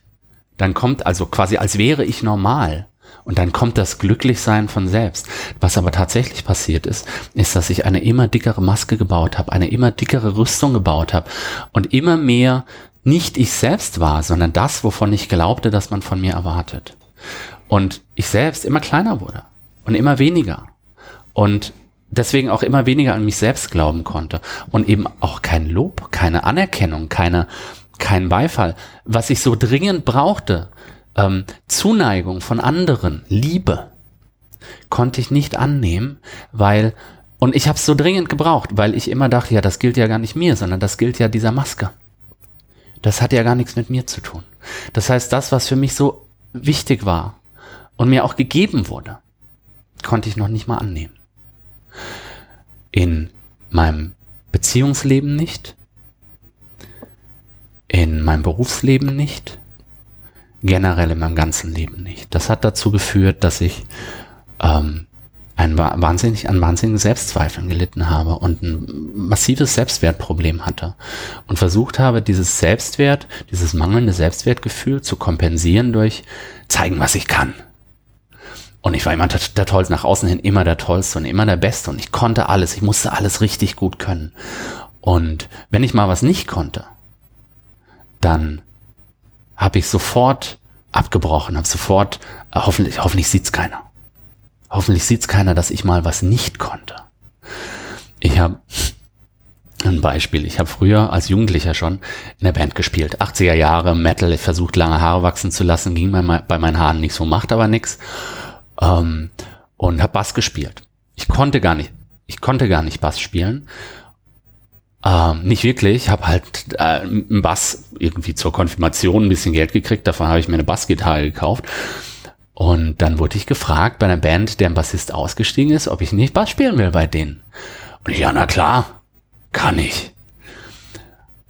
dann kommt also quasi, als wäre ich normal. Und dann kommt das Glücklichsein von selbst. Was aber tatsächlich passiert ist, ist, dass ich eine immer dickere Maske gebaut habe, eine immer dickere Rüstung gebaut habe und immer mehr nicht ich selbst war, sondern das, wovon ich glaubte, dass man von mir erwartet. Und ich selbst immer kleiner wurde und immer weniger. Und deswegen auch immer weniger an mich selbst glauben konnte. Und eben auch kein Lob, keine Anerkennung, keine, kein Beifall, was ich so dringend brauchte, ähm, Zuneigung von anderen, Liebe, konnte ich nicht annehmen, weil, und ich habe es so dringend gebraucht, weil ich immer dachte, ja, das gilt ja gar nicht mir, sondern das gilt ja dieser Maske. Das hat ja gar nichts mit mir zu tun. Das heißt, das, was für mich so wichtig war und mir auch gegeben wurde, konnte ich noch nicht mal annehmen. In meinem Beziehungsleben nicht, in meinem Berufsleben nicht, generell in meinem ganzen Leben nicht. Das hat dazu geführt, dass ich ähm, ein wahnsinnig, an wahnsinnigen Selbstzweifeln gelitten habe und ein massives Selbstwertproblem hatte und versucht habe, dieses Selbstwert, dieses mangelnde Selbstwertgefühl zu kompensieren durch zeigen, was ich kann. Und ich war immer der, der Tollste, nach außen hin immer der Tollste und immer der Beste und ich konnte alles, ich musste alles richtig gut können. Und wenn ich mal was nicht konnte, dann habe ich sofort abgebrochen, habe sofort, äh, hoffentlich, hoffentlich sieht's keiner. Hoffentlich sieht's keiner, dass ich mal was nicht konnte. Ich habe ein Beispiel. Ich habe früher als Jugendlicher schon in der Band gespielt. 80er Jahre Metal, ich versucht lange Haare wachsen zu lassen, ging bei, bei meinen Haaren nicht so, macht aber nix. Ähm, und habe Bass gespielt. Ich konnte gar nicht, ich konnte gar nicht Bass spielen ähm, nicht wirklich, habe halt äh, einen Bass irgendwie zur Konfirmation ein bisschen Geld gekriegt, davon habe ich mir eine Bassgitarre gekauft. Und dann wurde ich gefragt bei einer Band, deren Bassist ausgestiegen ist, ob ich nicht Bass spielen will bei denen. Und ich, ja, na klar, kann ich.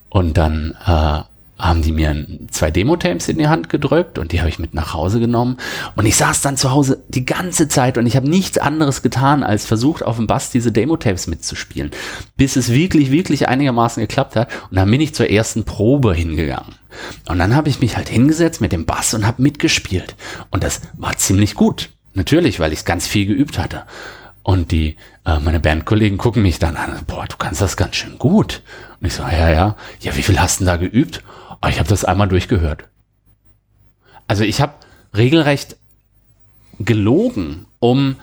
Und dann äh, haben die mir zwei Demo-Tapes in die Hand gedrückt und die habe ich mit nach Hause genommen. Und ich saß dann zu Hause die ganze Zeit und ich habe nichts anderes getan, als versucht, auf dem Bass diese Demo-Tapes mitzuspielen. Bis es wirklich, wirklich einigermaßen geklappt hat. Und dann bin ich zur ersten Probe hingegangen. Und dann habe ich mich halt hingesetzt mit dem Bass und habe mitgespielt. Und das war ziemlich gut. Natürlich, weil ich ganz viel geübt hatte. Und die, äh, meine Bandkollegen gucken mich dann an, boah, du kannst das ganz schön gut. Und ich so, ja, ja, ja, wie viel hast du denn da geübt? Aber ich habe das einmal durchgehört. Also ich habe regelrecht gelogen, um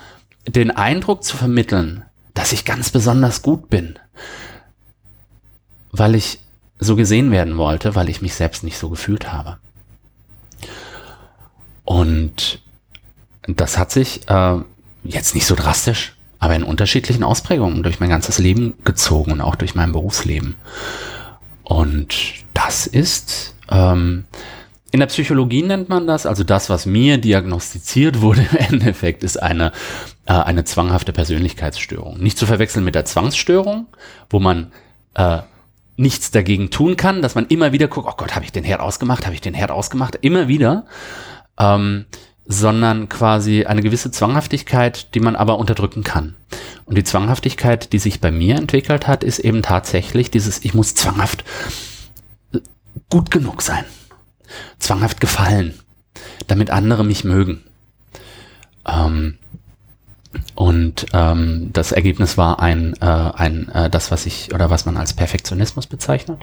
den Eindruck zu vermitteln, dass ich ganz besonders gut bin, weil ich so gesehen werden wollte, weil ich mich selbst nicht so gefühlt habe. Und das hat sich äh, jetzt nicht so drastisch, aber in unterschiedlichen Ausprägungen durch mein ganzes Leben gezogen und auch durch mein Berufsleben. Und das ist, ähm, in der Psychologie nennt man das, also das, was mir diagnostiziert wurde im Endeffekt, ist eine, äh, eine zwanghafte Persönlichkeitsstörung. Nicht zu verwechseln mit der Zwangsstörung, wo man äh, nichts dagegen tun kann, dass man immer wieder guckt, oh Gott, habe ich den Herd ausgemacht, habe ich den Herd ausgemacht, immer wieder, ähm, sondern quasi eine gewisse Zwanghaftigkeit, die man aber unterdrücken kann. Und die Zwanghaftigkeit, die sich bei mir entwickelt hat, ist eben tatsächlich dieses, ich muss zwanghaft gut genug sein. Zwanghaft gefallen, damit andere mich mögen. Ähm, und ähm, das Ergebnis war ein, äh, ein äh, das, was ich oder was man als Perfektionismus bezeichnet.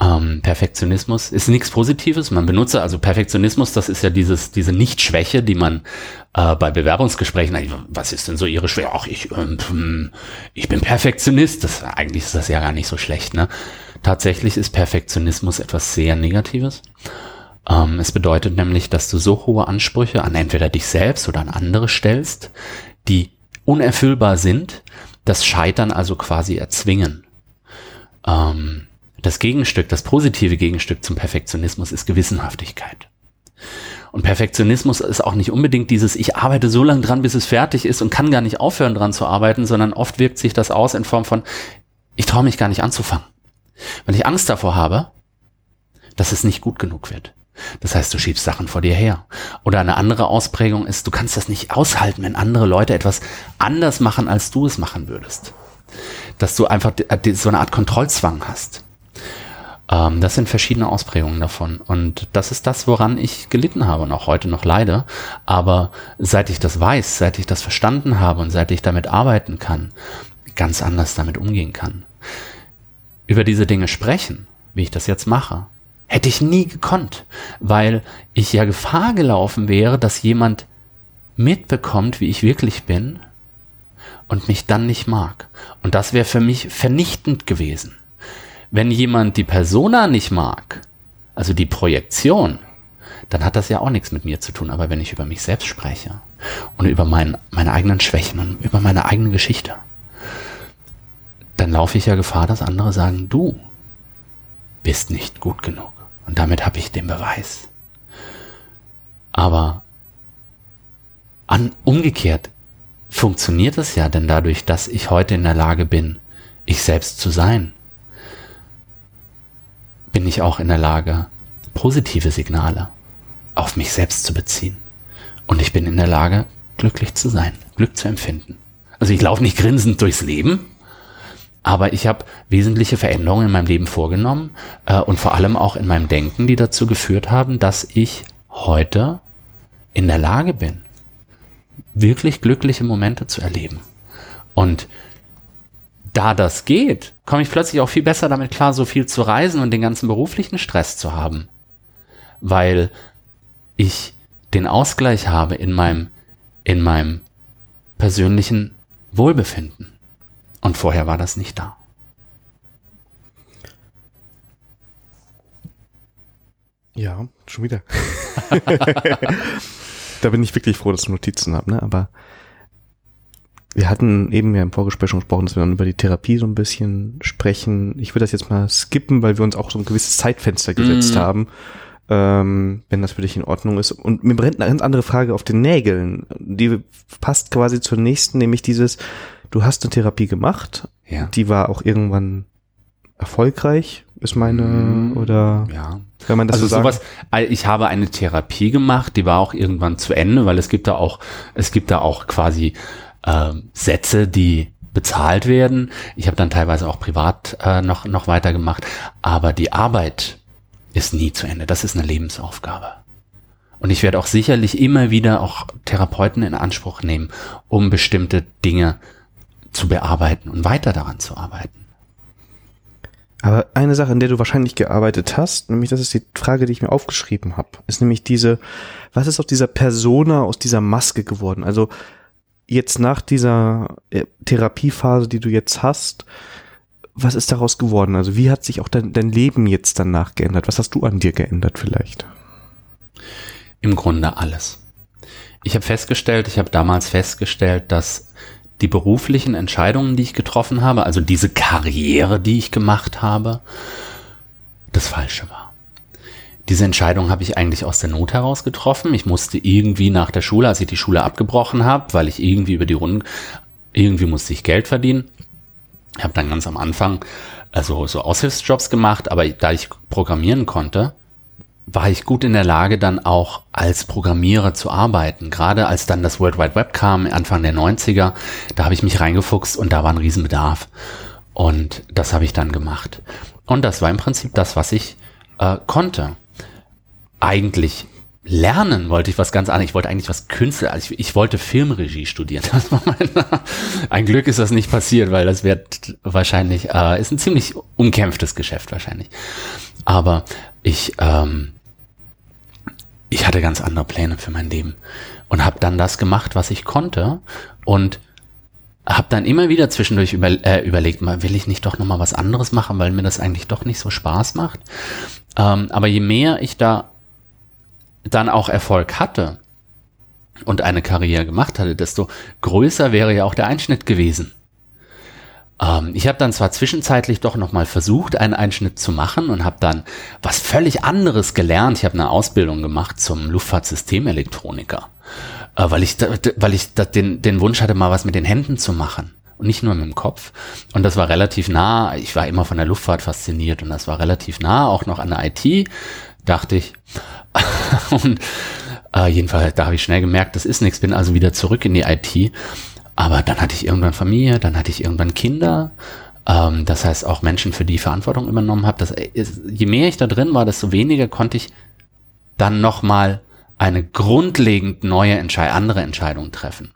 Ähm, Perfektionismus ist nichts Positives. Man benutze also Perfektionismus, das ist ja dieses, diese Nichtschwäche, die man äh, bei Bewerbungsgesprächen, was ist denn so Ihre Schwäche? Ach, ich, ähm, ich bin Perfektionist. Das, eigentlich ist das ja gar nicht so schlecht. Ne? Tatsächlich ist Perfektionismus etwas sehr Negatives. Ähm, es bedeutet nämlich, dass du so hohe Ansprüche an entweder dich selbst oder an andere stellst, die unerfüllbar sind, das Scheitern also quasi erzwingen. Ähm, das Gegenstück, das positive Gegenstück zum Perfektionismus ist Gewissenhaftigkeit. Und Perfektionismus ist auch nicht unbedingt dieses, ich arbeite so lange dran, bis es fertig ist und kann gar nicht aufhören dran zu arbeiten, sondern oft wirkt sich das aus in Form von, ich traue mich gar nicht anzufangen. Weil ich Angst davor habe, dass es nicht gut genug wird. Das heißt, du schiebst Sachen vor dir her. Oder eine andere Ausprägung ist, du kannst das nicht aushalten, wenn andere Leute etwas anders machen, als du es machen würdest. Dass du einfach so eine Art Kontrollzwang hast. Ähm, das sind verschiedene Ausprägungen davon. Und das ist das, woran ich gelitten habe und auch heute noch leide. Aber seit ich das weiß, seit ich das verstanden habe und seit ich damit arbeiten kann, ganz anders damit umgehen kann. Über diese Dinge sprechen, wie ich das jetzt mache, hätte ich nie gekonnt, weil ich ja Gefahr gelaufen wäre, dass jemand mitbekommt, wie ich wirklich bin und mich dann nicht mag. Und das wäre für mich vernichtend gewesen wenn jemand die Persona nicht mag, also die Projektion, dann hat das ja auch nichts mit mir zu tun. Aber wenn ich über mich selbst spreche und über mein, meine eigenen Schwächen und über meine eigene Geschichte, dann laufe ich ja Gefahr, dass andere sagen, du bist nicht gut genug. Und damit habe ich den Beweis. Aber an, umgekehrt funktioniert es ja denn dadurch, dass ich heute in der Lage bin, ich selbst zu sein, bin ich auch in der Lage, positive Signale auf mich selbst zu beziehen. Und ich bin in der Lage, glücklich zu sein. Glück zu empfinden. Also ich laufe nicht grinsend durchs Leben, aber ich habe wesentliche Veränderungen in meinem Leben vorgenommen äh, und vor allem auch in meinem Denken, die dazu geführt haben, dass ich heute in der Lage bin, wirklich glückliche Momente zu erleben. Und da das geht, komme ich plötzlich auch viel besser damit klar, so viel zu reisen und den ganzen beruflichen Stress zu haben. Weil ich den Ausgleich habe in meinem, in meinem persönlichen Wohlbefinden. Und vorher war das nicht da. Ja, schon wieder. da bin ich wirklich froh, dass ich Notizen habe, ne? Aber wir hatten eben ja im Vorgespräch schon gesprochen, dass wir dann über die Therapie so ein bisschen sprechen. Ich würde das jetzt mal skippen, weil wir uns auch so ein gewisses Zeitfenster gesetzt mm. haben, ähm, wenn das für dich in Ordnung ist. Und mir brennt eine ganz andere Frage auf den Nägeln. Die passt quasi zur nächsten, nämlich dieses, du hast eine Therapie gemacht, ja. die war auch irgendwann erfolgreich, ist meine, mm, oder ja. wenn man das also so sowas, ich habe eine Therapie gemacht, die war auch irgendwann zu Ende, weil es gibt da auch, es gibt da auch quasi äh, Sätze, die bezahlt werden. Ich habe dann teilweise auch privat äh, noch, noch weitergemacht, aber die Arbeit ist nie zu Ende. Das ist eine Lebensaufgabe. Und ich werde auch sicherlich immer wieder auch Therapeuten in Anspruch nehmen, um bestimmte Dinge zu bearbeiten und weiter daran zu arbeiten. Aber eine Sache, in der du wahrscheinlich gearbeitet hast, nämlich das ist die Frage, die ich mir aufgeschrieben habe, ist nämlich diese, was ist aus dieser Persona, aus dieser Maske geworden? Also jetzt nach dieser äh, Therapiephase, die du jetzt hast, was ist daraus geworden? Also wie hat sich auch dein, dein Leben jetzt danach geändert? Was hast du an dir geändert vielleicht? Im Grunde alles. Ich habe festgestellt, ich habe damals festgestellt, dass die beruflichen Entscheidungen, die ich getroffen habe, also diese Karriere, die ich gemacht habe, das Falsche war. Diese Entscheidung habe ich eigentlich aus der Not heraus getroffen. Ich musste irgendwie nach der Schule, als ich die Schule abgebrochen habe, weil ich irgendwie über die Runden, irgendwie musste ich Geld verdienen. Ich habe dann ganz am Anfang also so Aushilfsjobs gemacht, aber da ich programmieren konnte, war ich gut in der Lage, dann auch als Programmierer zu arbeiten. Gerade als dann das World Wide Web kam, Anfang der 90er, da habe ich mich reingefuchst und da war ein Riesenbedarf. Und das habe ich dann gemacht. Und das war im Prinzip das, was ich äh, konnte. Eigentlich lernen wollte ich was ganz anderes. Ich wollte eigentlich was Künstler, also ich, ich wollte Filmregie studieren. Ein Glück ist das nicht passiert, weil das wird wahrscheinlich, äh, ist ein ziemlich umkämpftes Geschäft wahrscheinlich. Aber ich, ähm, ich hatte ganz andere Pläne für mein Leben und habe dann das gemacht, was ich konnte und habe dann immer wieder zwischendurch über, äh, überlegt, mal, will ich nicht doch noch mal was anderes machen, weil mir das eigentlich doch nicht so Spaß macht. Ähm, aber je mehr ich da dann auch Erfolg hatte und eine Karriere gemacht hatte, desto größer wäre ja auch der Einschnitt gewesen. Ähm, ich habe dann zwar zwischenzeitlich doch nochmal versucht, einen Einschnitt zu machen und habe dann was völlig anderes gelernt. Ich habe eine Ausbildung gemacht zum Luftfahrtsystemelektroniker, äh, weil ich, weil ich den, den Wunsch hatte, mal was mit den Händen zu machen und nicht nur mit dem Kopf. Und das war relativ nah. Ich war immer von der Luftfahrt fasziniert und das war relativ nah, auch noch an der IT, dachte ich. und äh, jedenfalls, da habe ich schnell gemerkt, das ist nichts. Bin also wieder zurück in die IT aber dann hatte ich irgendwann Familie, dann hatte ich irgendwann Kinder. Ähm, das heißt auch Menschen, für die Verantwortung übernommen habe. Je mehr ich da drin war, desto weniger konnte ich dann nochmal eine grundlegend neue Entscheidung, andere Entscheidung treffen.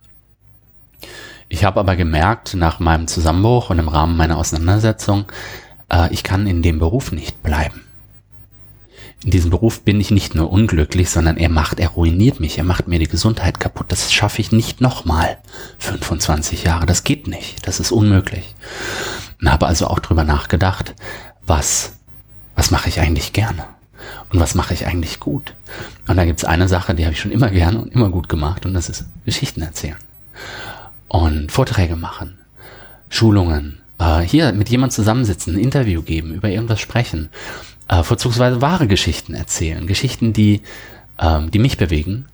Ich habe aber gemerkt, nach meinem Zusammenbruch und im Rahmen meiner Auseinandersetzung, äh, ich kann in dem Beruf nicht bleiben in diesem Beruf bin ich nicht nur unglücklich, sondern er macht, er ruiniert mich, er macht mir die Gesundheit kaputt. Das schaffe ich nicht nochmal. 25 Jahre, das geht nicht, das ist unmöglich. Und habe also auch drüber nachgedacht, was, was mache ich eigentlich gerne? Und was mache ich eigentlich gut? Und da gibt es eine Sache, die habe ich schon immer gerne und immer gut gemacht, und das ist Geschichten erzählen. Und Vorträge machen, Schulungen, äh, hier mit jemand zusammensitzen, ein Interview geben, über irgendwas sprechen äh, vorzugsweise wahre Geschichten erzählen. Geschichten, die, ähm, die mich bewegen,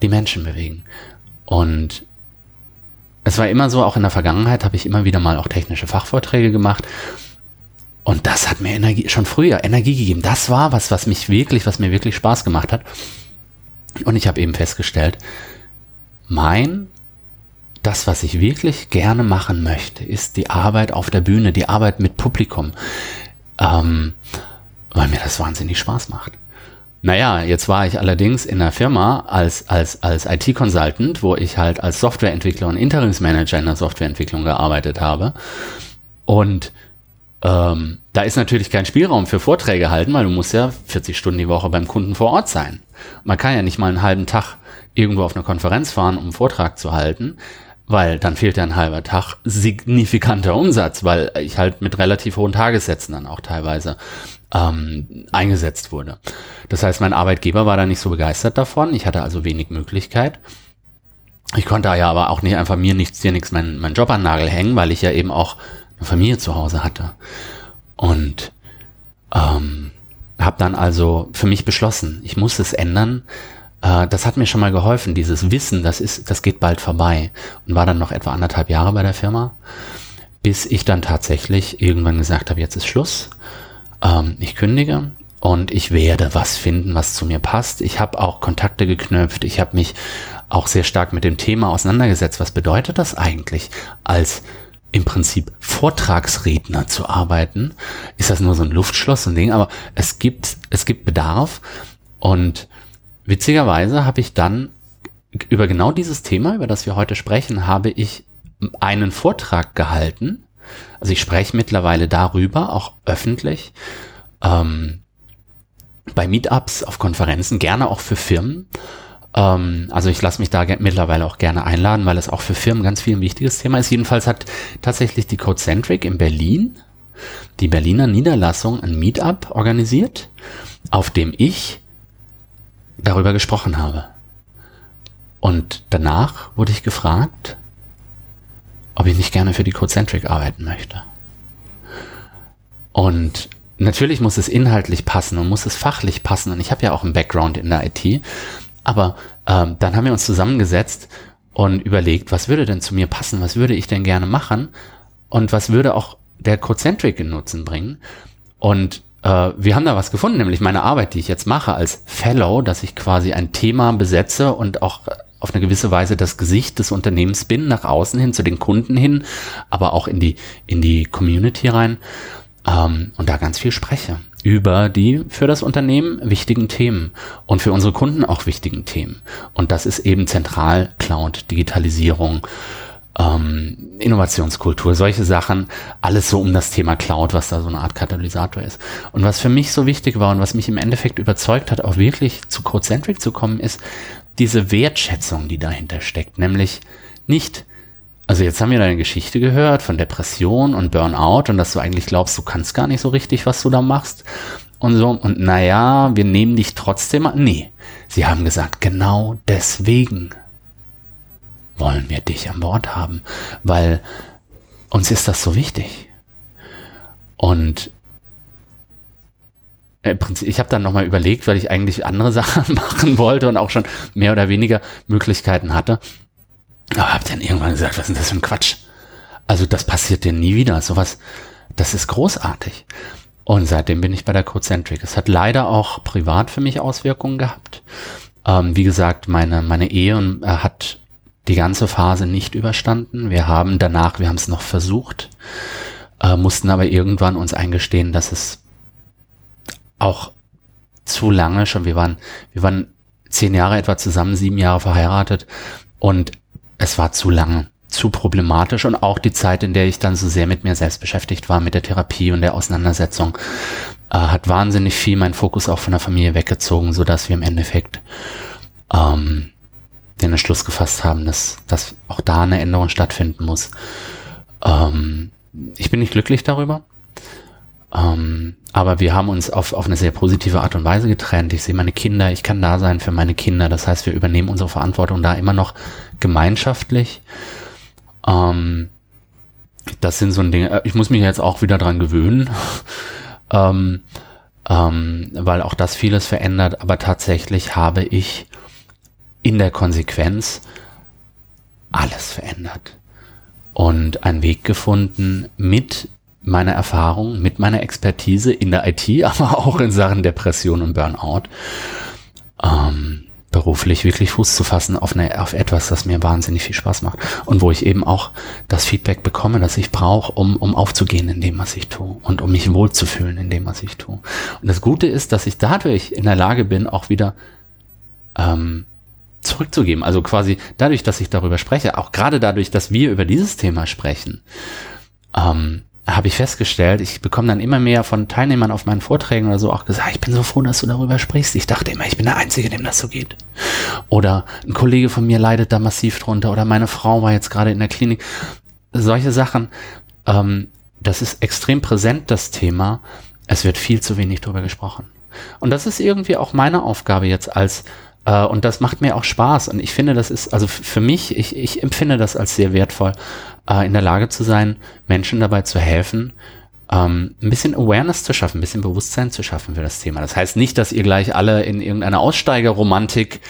die Menschen bewegen. Und es war immer so, auch in der Vergangenheit habe ich immer wieder mal auch technische Fachvorträge gemacht. Und das hat mir Energie, schon früher Energie gegeben. Das war was, was mich wirklich, was mir wirklich Spaß gemacht hat. Und ich habe eben festgestellt, mein das, was ich wirklich gerne machen möchte, ist die Arbeit auf der Bühne, die Arbeit mit Publikum, ähm, weil mir das wahnsinnig Spaß macht. Naja, jetzt war ich allerdings in der Firma als, als, als IT-Consultant, wo ich halt als Softwareentwickler und Interimsmanager in der Softwareentwicklung gearbeitet habe. Und ähm, da ist natürlich kein Spielraum für Vorträge halten, weil du musst ja 40 Stunden die Woche beim Kunden vor Ort sein. Man kann ja nicht mal einen halben Tag irgendwo auf eine Konferenz fahren, um einen Vortrag zu halten, weil dann fehlt ja ein halber Tag signifikanter Umsatz, weil ich halt mit relativ hohen Tagessätzen dann auch teilweise ähm, eingesetzt wurde. Das heißt, mein Arbeitgeber war da nicht so begeistert davon. Ich hatte also wenig Möglichkeit. Ich konnte ja aber auch nicht einfach mir nichts, dir nichts meinen mein Job an Nagel hängen, weil ich ja eben auch eine Familie zu Hause hatte. Und ähm, habe dann also für mich beschlossen, ich muss es ändern. Äh, das hat mir schon mal geholfen, dieses Wissen, das ist, das geht bald vorbei. Und war dann noch etwa anderthalb Jahre bei der Firma, bis ich dann tatsächlich irgendwann gesagt habe, jetzt ist Schluss ähm, ich kündige und ich werde was finden, was zu mir passt. Ich habe auch Kontakte geknüpft. Ich habe mich auch sehr stark mit dem Thema auseinandergesetzt. Was bedeutet das eigentlich, als im Prinzip Vortragsredner zu arbeiten? Ist das nur so ein Luftschloss, und Ding? Aber es gibt, es gibt Bedarf. Und witzigerweise habe ich dann über genau dieses Thema, über das wir heute sprechen, habe ich einen Vortrag gehalten also ich spreche mittlerweile darüber, auch öffentlich, ähm, bei Meetups, auf Konferenzen, gerne auch für Firmen. Ähm, also ich lasse mich da mittlerweile auch gerne einladen, weil es auch für Firmen ganz viel ein wichtiges Thema ist. Jedenfalls hat tatsächlich die Codecentric in Berlin, die Berliner Niederlassung, ein Meetup organisiert, auf dem ich darüber gesprochen habe. Und danach wurde ich gefragt, ob ich nicht gerne für die Codecentric arbeiten möchte. Und natürlich muss es inhaltlich passen und muss es fachlich passen. Und ich habe ja auch einen Background in der IT. Aber ähm, dann haben wir uns zusammengesetzt und überlegt, was würde denn zu mir passen, was würde ich denn gerne machen und was würde auch der Codecentric in Nutzen bringen. Und äh, wir haben da was gefunden, nämlich meine Arbeit, die ich jetzt mache als Fellow, dass ich quasi ein Thema besetze und auch auf eine gewisse Weise das Gesicht des Unternehmens bin, nach außen hin, zu den Kunden hin, aber auch in die, in die Community rein ähm, und da ganz viel spreche über die für das Unternehmen wichtigen Themen und für unsere Kunden auch wichtigen Themen. Und das ist eben zentral Cloud, Digitalisierung, ähm, Innovationskultur, solche Sachen, alles so um das Thema Cloud, was da so eine Art Katalysator ist. Und was für mich so wichtig war und was mich im Endeffekt überzeugt hat, auch wirklich zu Codecentric zu kommen, ist, diese Wertschätzung, die dahinter steckt, nämlich nicht, also jetzt haben wir deine Geschichte gehört von Depression und Burnout und dass du eigentlich glaubst, du kannst gar nicht so richtig, was du da machst und so und naja, wir nehmen dich trotzdem an. Nee, sie haben gesagt, genau deswegen wollen wir dich an Bord haben, weil uns ist das so wichtig. Und im Prinzip, ich habe dann nochmal überlegt, weil ich eigentlich andere Sachen machen wollte und auch schon mehr oder weniger Möglichkeiten hatte. Aber habe dann irgendwann gesagt, was ist das für ein Quatsch? Also das passiert dir nie wieder. Sowas, das ist großartig. Und seitdem bin ich bei der Codecentric. Es hat leider auch privat für mich Auswirkungen gehabt. Ähm, wie gesagt, meine, meine Ehe äh, hat die ganze Phase nicht überstanden. Wir haben danach, wir haben es noch versucht, äh, mussten aber irgendwann uns eingestehen, dass es auch zu lange schon. Wir waren, wir waren zehn Jahre etwa zusammen, sieben Jahre verheiratet und es war zu lange, zu problematisch und auch die Zeit, in der ich dann so sehr mit mir selbst beschäftigt war, mit der Therapie und der Auseinandersetzung, äh, hat wahnsinnig viel meinen Fokus auch von der Familie weggezogen, so dass wir im Endeffekt ähm, den Entschluss gefasst haben, dass, dass auch da eine Änderung stattfinden muss. Ähm, ich bin nicht glücklich darüber. Ähm, aber wir haben uns auf, auf eine sehr positive Art und Weise getrennt. Ich sehe meine Kinder, ich kann da sein für meine Kinder. Das heißt, wir übernehmen unsere Verantwortung da immer noch gemeinschaftlich. Ähm, das sind so ein Ding, äh, ich muss mich jetzt auch wieder dran gewöhnen, ähm, ähm, weil auch das vieles verändert. Aber tatsächlich habe ich in der Konsequenz alles verändert und einen Weg gefunden, mit meiner Erfahrung, mit meiner Expertise in der IT, aber auch in Sachen Depression und Burnout, ähm, beruflich wirklich Fuß zu fassen auf, eine, auf etwas, das mir wahnsinnig viel Spaß macht und wo ich eben auch das Feedback bekomme, das ich brauche, um, um aufzugehen in dem, was ich tue und um mich wohlzufühlen in dem, was ich tue. Und das Gute ist, dass ich dadurch in der Lage bin, auch wieder ähm, zurückzugeben. Also quasi dadurch, dass ich darüber spreche, auch gerade dadurch, dass wir über dieses Thema sprechen, ähm, habe ich festgestellt, ich bekomme dann immer mehr von Teilnehmern auf meinen Vorträgen oder so auch gesagt, ich bin so froh, dass du darüber sprichst. Ich dachte immer, ich bin der Einzige, dem das so geht. Oder ein Kollege von mir leidet da massiv drunter oder meine Frau war jetzt gerade in der Klinik. Solche Sachen, ähm, das ist extrem präsent, das Thema. Es wird viel zu wenig darüber gesprochen. Und das ist irgendwie auch meine Aufgabe jetzt als äh, und das macht mir auch Spaß. Und ich finde, das ist, also für mich, ich, ich empfinde das als sehr wertvoll, äh, in der Lage zu sein, Menschen dabei zu helfen, ähm, ein bisschen Awareness zu schaffen, ein bisschen Bewusstsein zu schaffen für das Thema. Das heißt nicht, dass ihr gleich alle in irgendeine Aussteigerromantik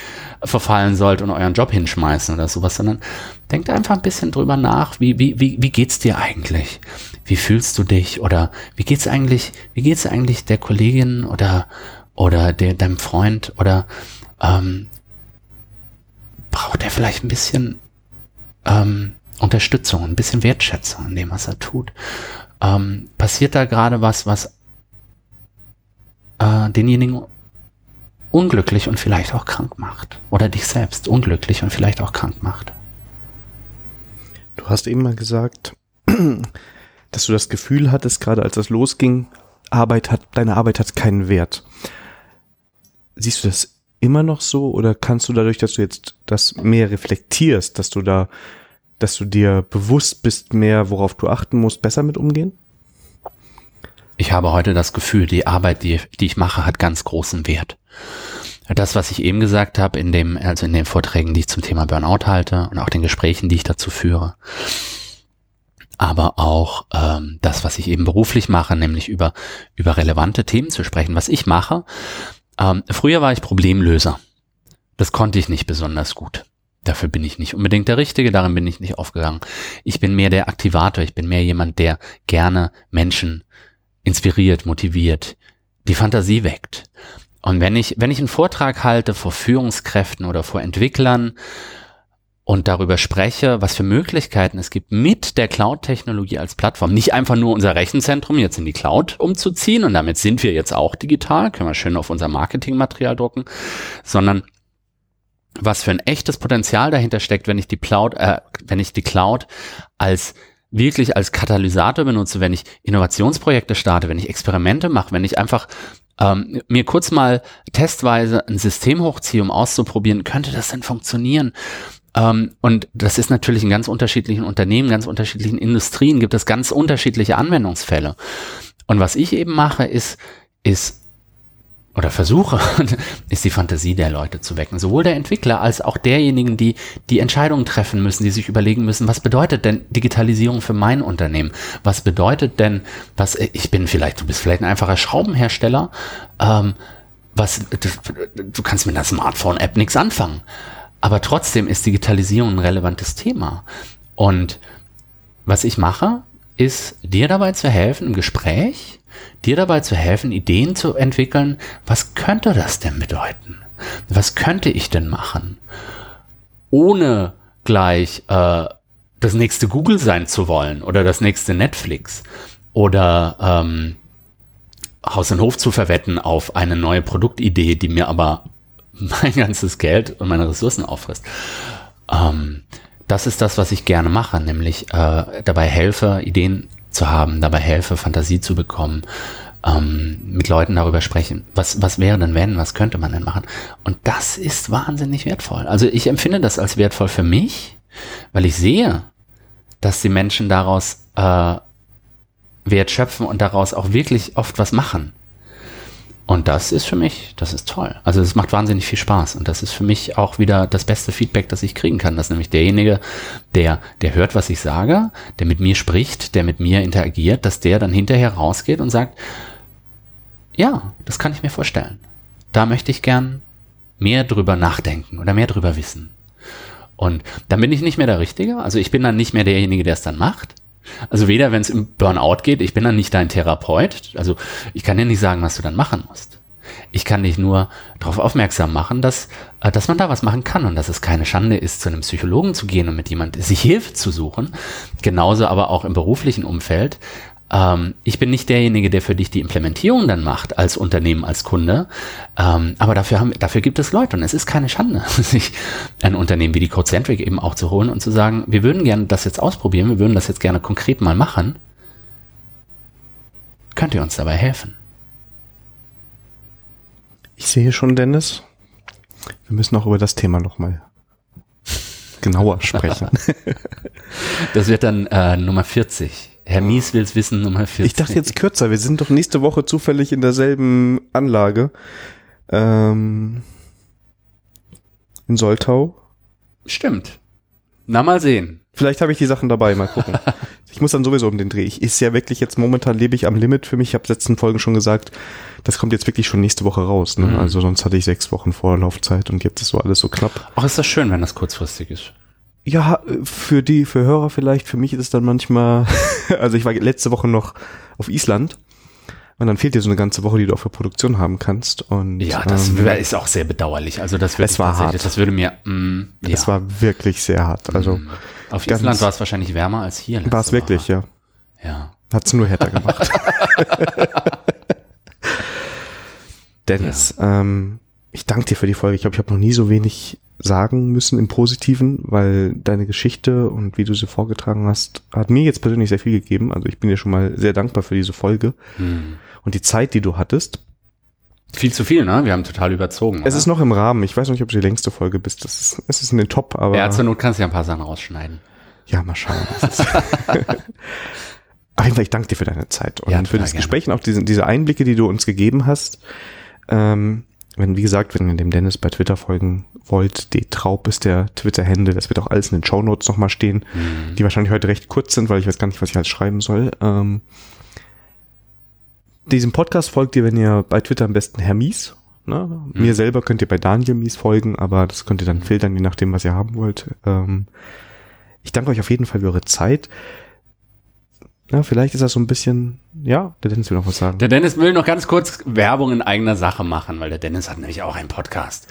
verfallen sollt und euren Job hinschmeißen oder sowas, sondern denkt einfach ein bisschen drüber nach, wie, wie, wie, wie geht's dir eigentlich? Wie fühlst du dich? Oder wie geht's eigentlich, wie geht's eigentlich der Kollegin oder, oder der, deinem Freund oder ähm, braucht er vielleicht ein bisschen ähm, Unterstützung, ein bisschen Wertschätzung in dem, was er tut. Ähm, passiert da gerade was, was äh, denjenigen unglücklich und vielleicht auch krank macht? Oder dich selbst unglücklich und vielleicht auch krank macht? Du hast eben mal gesagt, dass du das Gefühl hattest, gerade als das losging, Arbeit hat, deine Arbeit hat keinen Wert. Siehst du das immer noch so oder kannst du dadurch, dass du jetzt das mehr reflektierst, dass du da, dass du dir bewusst bist mehr, worauf du achten musst, besser mit umgehen? Ich habe heute das Gefühl, die Arbeit, die, die ich mache, hat ganz großen Wert. Das, was ich eben gesagt habe, in dem, also in den Vorträgen, die ich zum Thema Burnout halte und auch den Gesprächen, die ich dazu führe, aber auch ähm, das, was ich eben beruflich mache, nämlich über, über relevante Themen zu sprechen. Was ich mache, ähm, früher war ich Problemlöser. Das konnte ich nicht besonders gut. Dafür bin ich nicht unbedingt der Richtige, darin bin ich nicht aufgegangen. Ich bin mehr der Aktivator, ich bin mehr jemand, der gerne Menschen inspiriert, motiviert, die Fantasie weckt. Und wenn ich, wenn ich einen Vortrag halte vor Führungskräften oder vor Entwicklern, und darüber spreche, was für Möglichkeiten es gibt, mit der Cloud-Technologie als Plattform nicht einfach nur unser Rechenzentrum jetzt in die Cloud umzuziehen und damit sind wir jetzt auch digital, können wir schön auf unser Marketingmaterial drucken, sondern was für ein echtes Potenzial dahinter steckt, wenn ich die Cloud, äh, wenn ich die Cloud als wirklich als Katalysator benutze, wenn ich Innovationsprojekte starte, wenn ich Experimente mache, wenn ich einfach ähm, mir kurz mal testweise ein System hochziehe, um auszuprobieren, könnte das denn funktionieren? Ähm, und das ist natürlich in ganz unterschiedlichen Unternehmen, ganz unterschiedlichen Industrien gibt es ganz unterschiedliche Anwendungsfälle. Und was ich eben mache, ist, ist oder versuche, ist die Fantasie der Leute zu wecken. Sowohl der Entwickler als auch derjenigen, die die Entscheidungen treffen müssen, die sich überlegen müssen, was bedeutet denn Digitalisierung für mein Unternehmen? Was bedeutet denn, was, ich bin vielleicht, du bist vielleicht ein einfacher Schraubenhersteller, ähm, was, du, du kannst mit einer Smartphone-App nichts anfangen. Aber trotzdem ist Digitalisierung ein relevantes Thema. Und was ich mache, ist dir dabei zu helfen im Gespräch, dir dabei zu helfen, Ideen zu entwickeln, was könnte das denn bedeuten? Was könnte ich denn machen? Ohne gleich äh, das nächste Google sein zu wollen oder das nächste Netflix oder ähm, Haus und Hof zu verwetten auf eine neue Produktidee, die mir aber mein ganzes Geld und meine Ressourcen auffrisst. Ähm, das ist das, was ich gerne mache, nämlich äh, dabei helfe, Ideen zu haben, dabei helfe, Fantasie zu bekommen, ähm, mit Leuten darüber sprechen. Was, was wäre denn wenn, was könnte man denn machen? Und das ist wahnsinnig wertvoll. Also ich empfinde das als wertvoll für mich, weil ich sehe, dass die Menschen daraus äh, Wert schöpfen und daraus auch wirklich oft was machen. Und das ist für mich, das ist toll. Also es macht wahnsinnig viel Spaß. Und das ist für mich auch wieder das beste Feedback, das ich kriegen kann. Dass nämlich derjenige, der, der hört, was ich sage, der mit mir spricht, der mit mir interagiert, dass der dann hinterher rausgeht und sagt, ja, das kann ich mir vorstellen. Da möchte ich gern mehr drüber nachdenken oder mehr drüber wissen. Und dann bin ich nicht mehr der Richtige. Also ich bin dann nicht mehr derjenige, der es dann macht, also weder, wenn es im Burnout geht, ich bin dann nicht dein Therapeut, also ich kann dir nicht sagen, was du dann machen musst. Ich kann dich nur darauf aufmerksam machen, dass, äh, dass man da was machen kann und dass es keine Schande ist, zu einem Psychologen zu gehen und mit jemand sich Hilfe zu suchen. Genauso aber auch im beruflichen Umfeld. Ähm, ich bin nicht derjenige, der für dich die Implementierung dann macht als Unternehmen, als Kunde. Ähm, aber dafür, haben, dafür gibt es Leute und es ist keine Schande, sich ein Unternehmen wie die Codecentric eben auch zu holen und zu sagen, wir würden gerne das jetzt ausprobieren, wir würden das jetzt gerne konkret mal machen. Könnt ihr uns dabei helfen? Ich sehe schon, Dennis. Wir müssen auch über das Thema nochmal genauer sprechen. das wird dann äh, Nummer 40. Herr Mies will's wissen, Nummer 40. Ich dachte jetzt kürzer. Wir sind doch nächste Woche zufällig in derselben Anlage. Ähm, in Soltau. Stimmt. Na, mal sehen. Vielleicht habe ich die Sachen dabei, mal gucken. ich muss dann sowieso um den Dreh. Ich ist ja wirklich jetzt momentan lebe ich am Limit für mich. Ich habe letzten Folgen schon gesagt, das kommt jetzt wirklich schon nächste Woche raus. Ne? Mhm. Also sonst hatte ich sechs Wochen Vorlaufzeit und jetzt ist so alles so knapp. Ach, ist das schön, wenn das kurzfristig ist. Ja, für die, für Hörer vielleicht, für mich ist es dann manchmal, also ich war letzte Woche noch auf Island und dann fehlt dir so eine ganze Woche, die du auch für Produktion haben kannst. Und, ja, das ähm, ist auch sehr bedauerlich. Also das es war hart. Das würde mir, mm, ja. Es war wirklich sehr hart. Also mm. auf Island war es wahrscheinlich wärmer als hier. War es wirklich, ja. Ja. Hat's nur härter gemacht. Dennis, ja. ähm, ich danke dir für die Folge. Ich glaube, ich habe noch nie so wenig sagen müssen im Positiven, weil deine Geschichte und wie du sie vorgetragen hast, hat mir jetzt persönlich sehr viel gegeben. Also ich bin dir schon mal sehr dankbar für diese Folge hm. und die Zeit, die du hattest. Viel zu viel, ne? Wir haben total überzogen. Es oder? ist noch im Rahmen. Ich weiß noch nicht, ob du die längste Folge bist. Das ist, es ist in den Top, aber. Ja, zur Not kannst du ja ein paar Sachen rausschneiden. Ja, mal schauen. Auf jeden Fall, ich danke dir für deine Zeit und ja, für das gerne. Gespräch und auch diese, diese Einblicke, die du uns gegeben hast. Ähm, wenn, wie gesagt, wenn ihr dem Dennis bei Twitter folgen wollt, die Traub ist der Twitter-Hände, das wird auch alles in den Show Notes nochmal stehen, mhm. die wahrscheinlich heute recht kurz sind, weil ich weiß gar nicht, was ich halt schreiben soll. Ähm, diesem Podcast folgt ihr, wenn ihr bei Twitter am besten Herr Mies. Ne? Mhm. Mir selber könnt ihr bei Daniel Mies folgen, aber das könnt ihr dann filtern, je nachdem, was ihr haben wollt. Ähm, ich danke euch auf jeden Fall für eure Zeit. Ja, vielleicht ist das so ein bisschen, ja, der Dennis will noch was sagen. Der Dennis will noch ganz kurz Werbung in eigener Sache machen, weil der Dennis hat nämlich auch einen Podcast.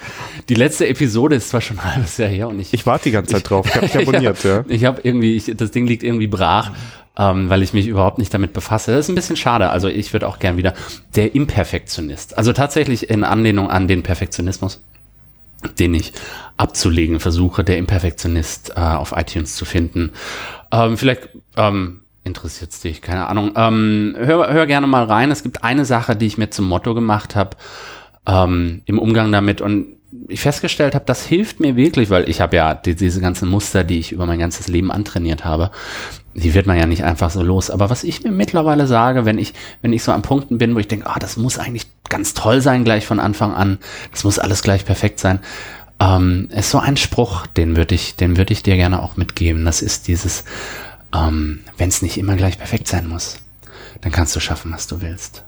Die letzte Episode ist zwar schon ein halbes Jahr her und ich. Ich warte die ganze Zeit drauf, ich habe dich abonniert, ja. Ich habe irgendwie, ich, das Ding liegt irgendwie brach, ähm, weil ich mich überhaupt nicht damit befasse. Das ist ein bisschen schade. Also ich würde auch gern wieder der Imperfektionist. Also tatsächlich in Anlehnung an den Perfektionismus den ich abzulegen versuche, der Imperfektionist äh, auf iTunes zu finden. Ähm, vielleicht ähm, interessiert es dich, keine Ahnung. Ähm, hör, hör gerne mal rein. Es gibt eine Sache, die ich mir zum Motto gemacht habe ähm, im Umgang damit und ich festgestellt habe, das hilft mir wirklich, weil ich habe ja die, diese ganzen Muster, die ich über mein ganzes Leben antrainiert habe, die wird man ja nicht einfach so los. Aber was ich mir mittlerweile sage, wenn ich, wenn ich so an Punkten bin, wo ich denke, ah, das muss eigentlich ganz toll sein gleich von Anfang an, das muss alles gleich perfekt sein, ähm, ist so ein Spruch, den würde ich, den würde ich dir gerne auch mitgeben. Das ist dieses, ähm, wenn es nicht immer gleich perfekt sein muss, dann kannst du schaffen, was du willst.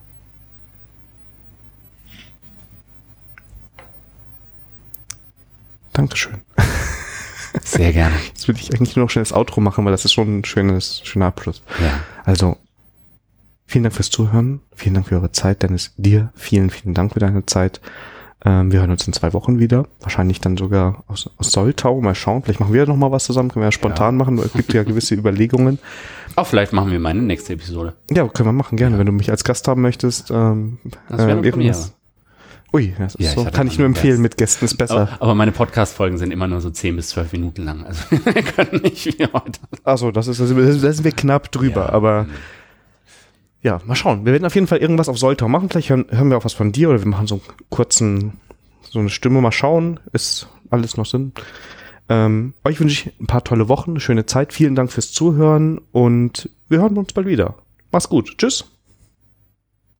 Dankeschön. Sehr gerne. Jetzt würde ich eigentlich nur noch schnell das Outro machen, weil das ist schon ein schönes, schöner Abschluss. Ja. Also, vielen Dank fürs Zuhören. Vielen Dank für eure Zeit. Dennis, dir vielen, vielen Dank für deine Zeit. Ähm, wir hören uns in zwei Wochen wieder. Wahrscheinlich dann sogar aus, aus Soltau. Mal schauen. Vielleicht machen wir noch mal was zusammen. Können wir ja spontan ja. machen. Es gibt ja gewisse Überlegungen. Auch vielleicht machen wir meine nächste Episode. Ja, können wir machen. Gerne. Ja. Wenn du mich als Gast haben möchtest. Ähm, das wäre äh, irgendwas. Ui, das ja, so, kann ich nur empfehlen, Gast. mit Gästen ist besser. Aber, aber meine Podcast-Folgen sind immer nur so 10 bis 12 Minuten lang. Also wir können nicht wie heute. Achso, das ist, da sind wir knapp drüber, ja. aber ja, mal schauen. Wir werden auf jeden Fall irgendwas auf Soltau machen. Vielleicht hören, hören wir auch was von dir oder wir machen so einen kurzen, so eine Stimme. Mal schauen. Ist alles noch Sinn. Ähm, euch wünsche ich ein paar tolle Wochen, eine schöne Zeit. Vielen Dank fürs Zuhören und wir hören uns bald wieder. Mach's gut. Tschüss.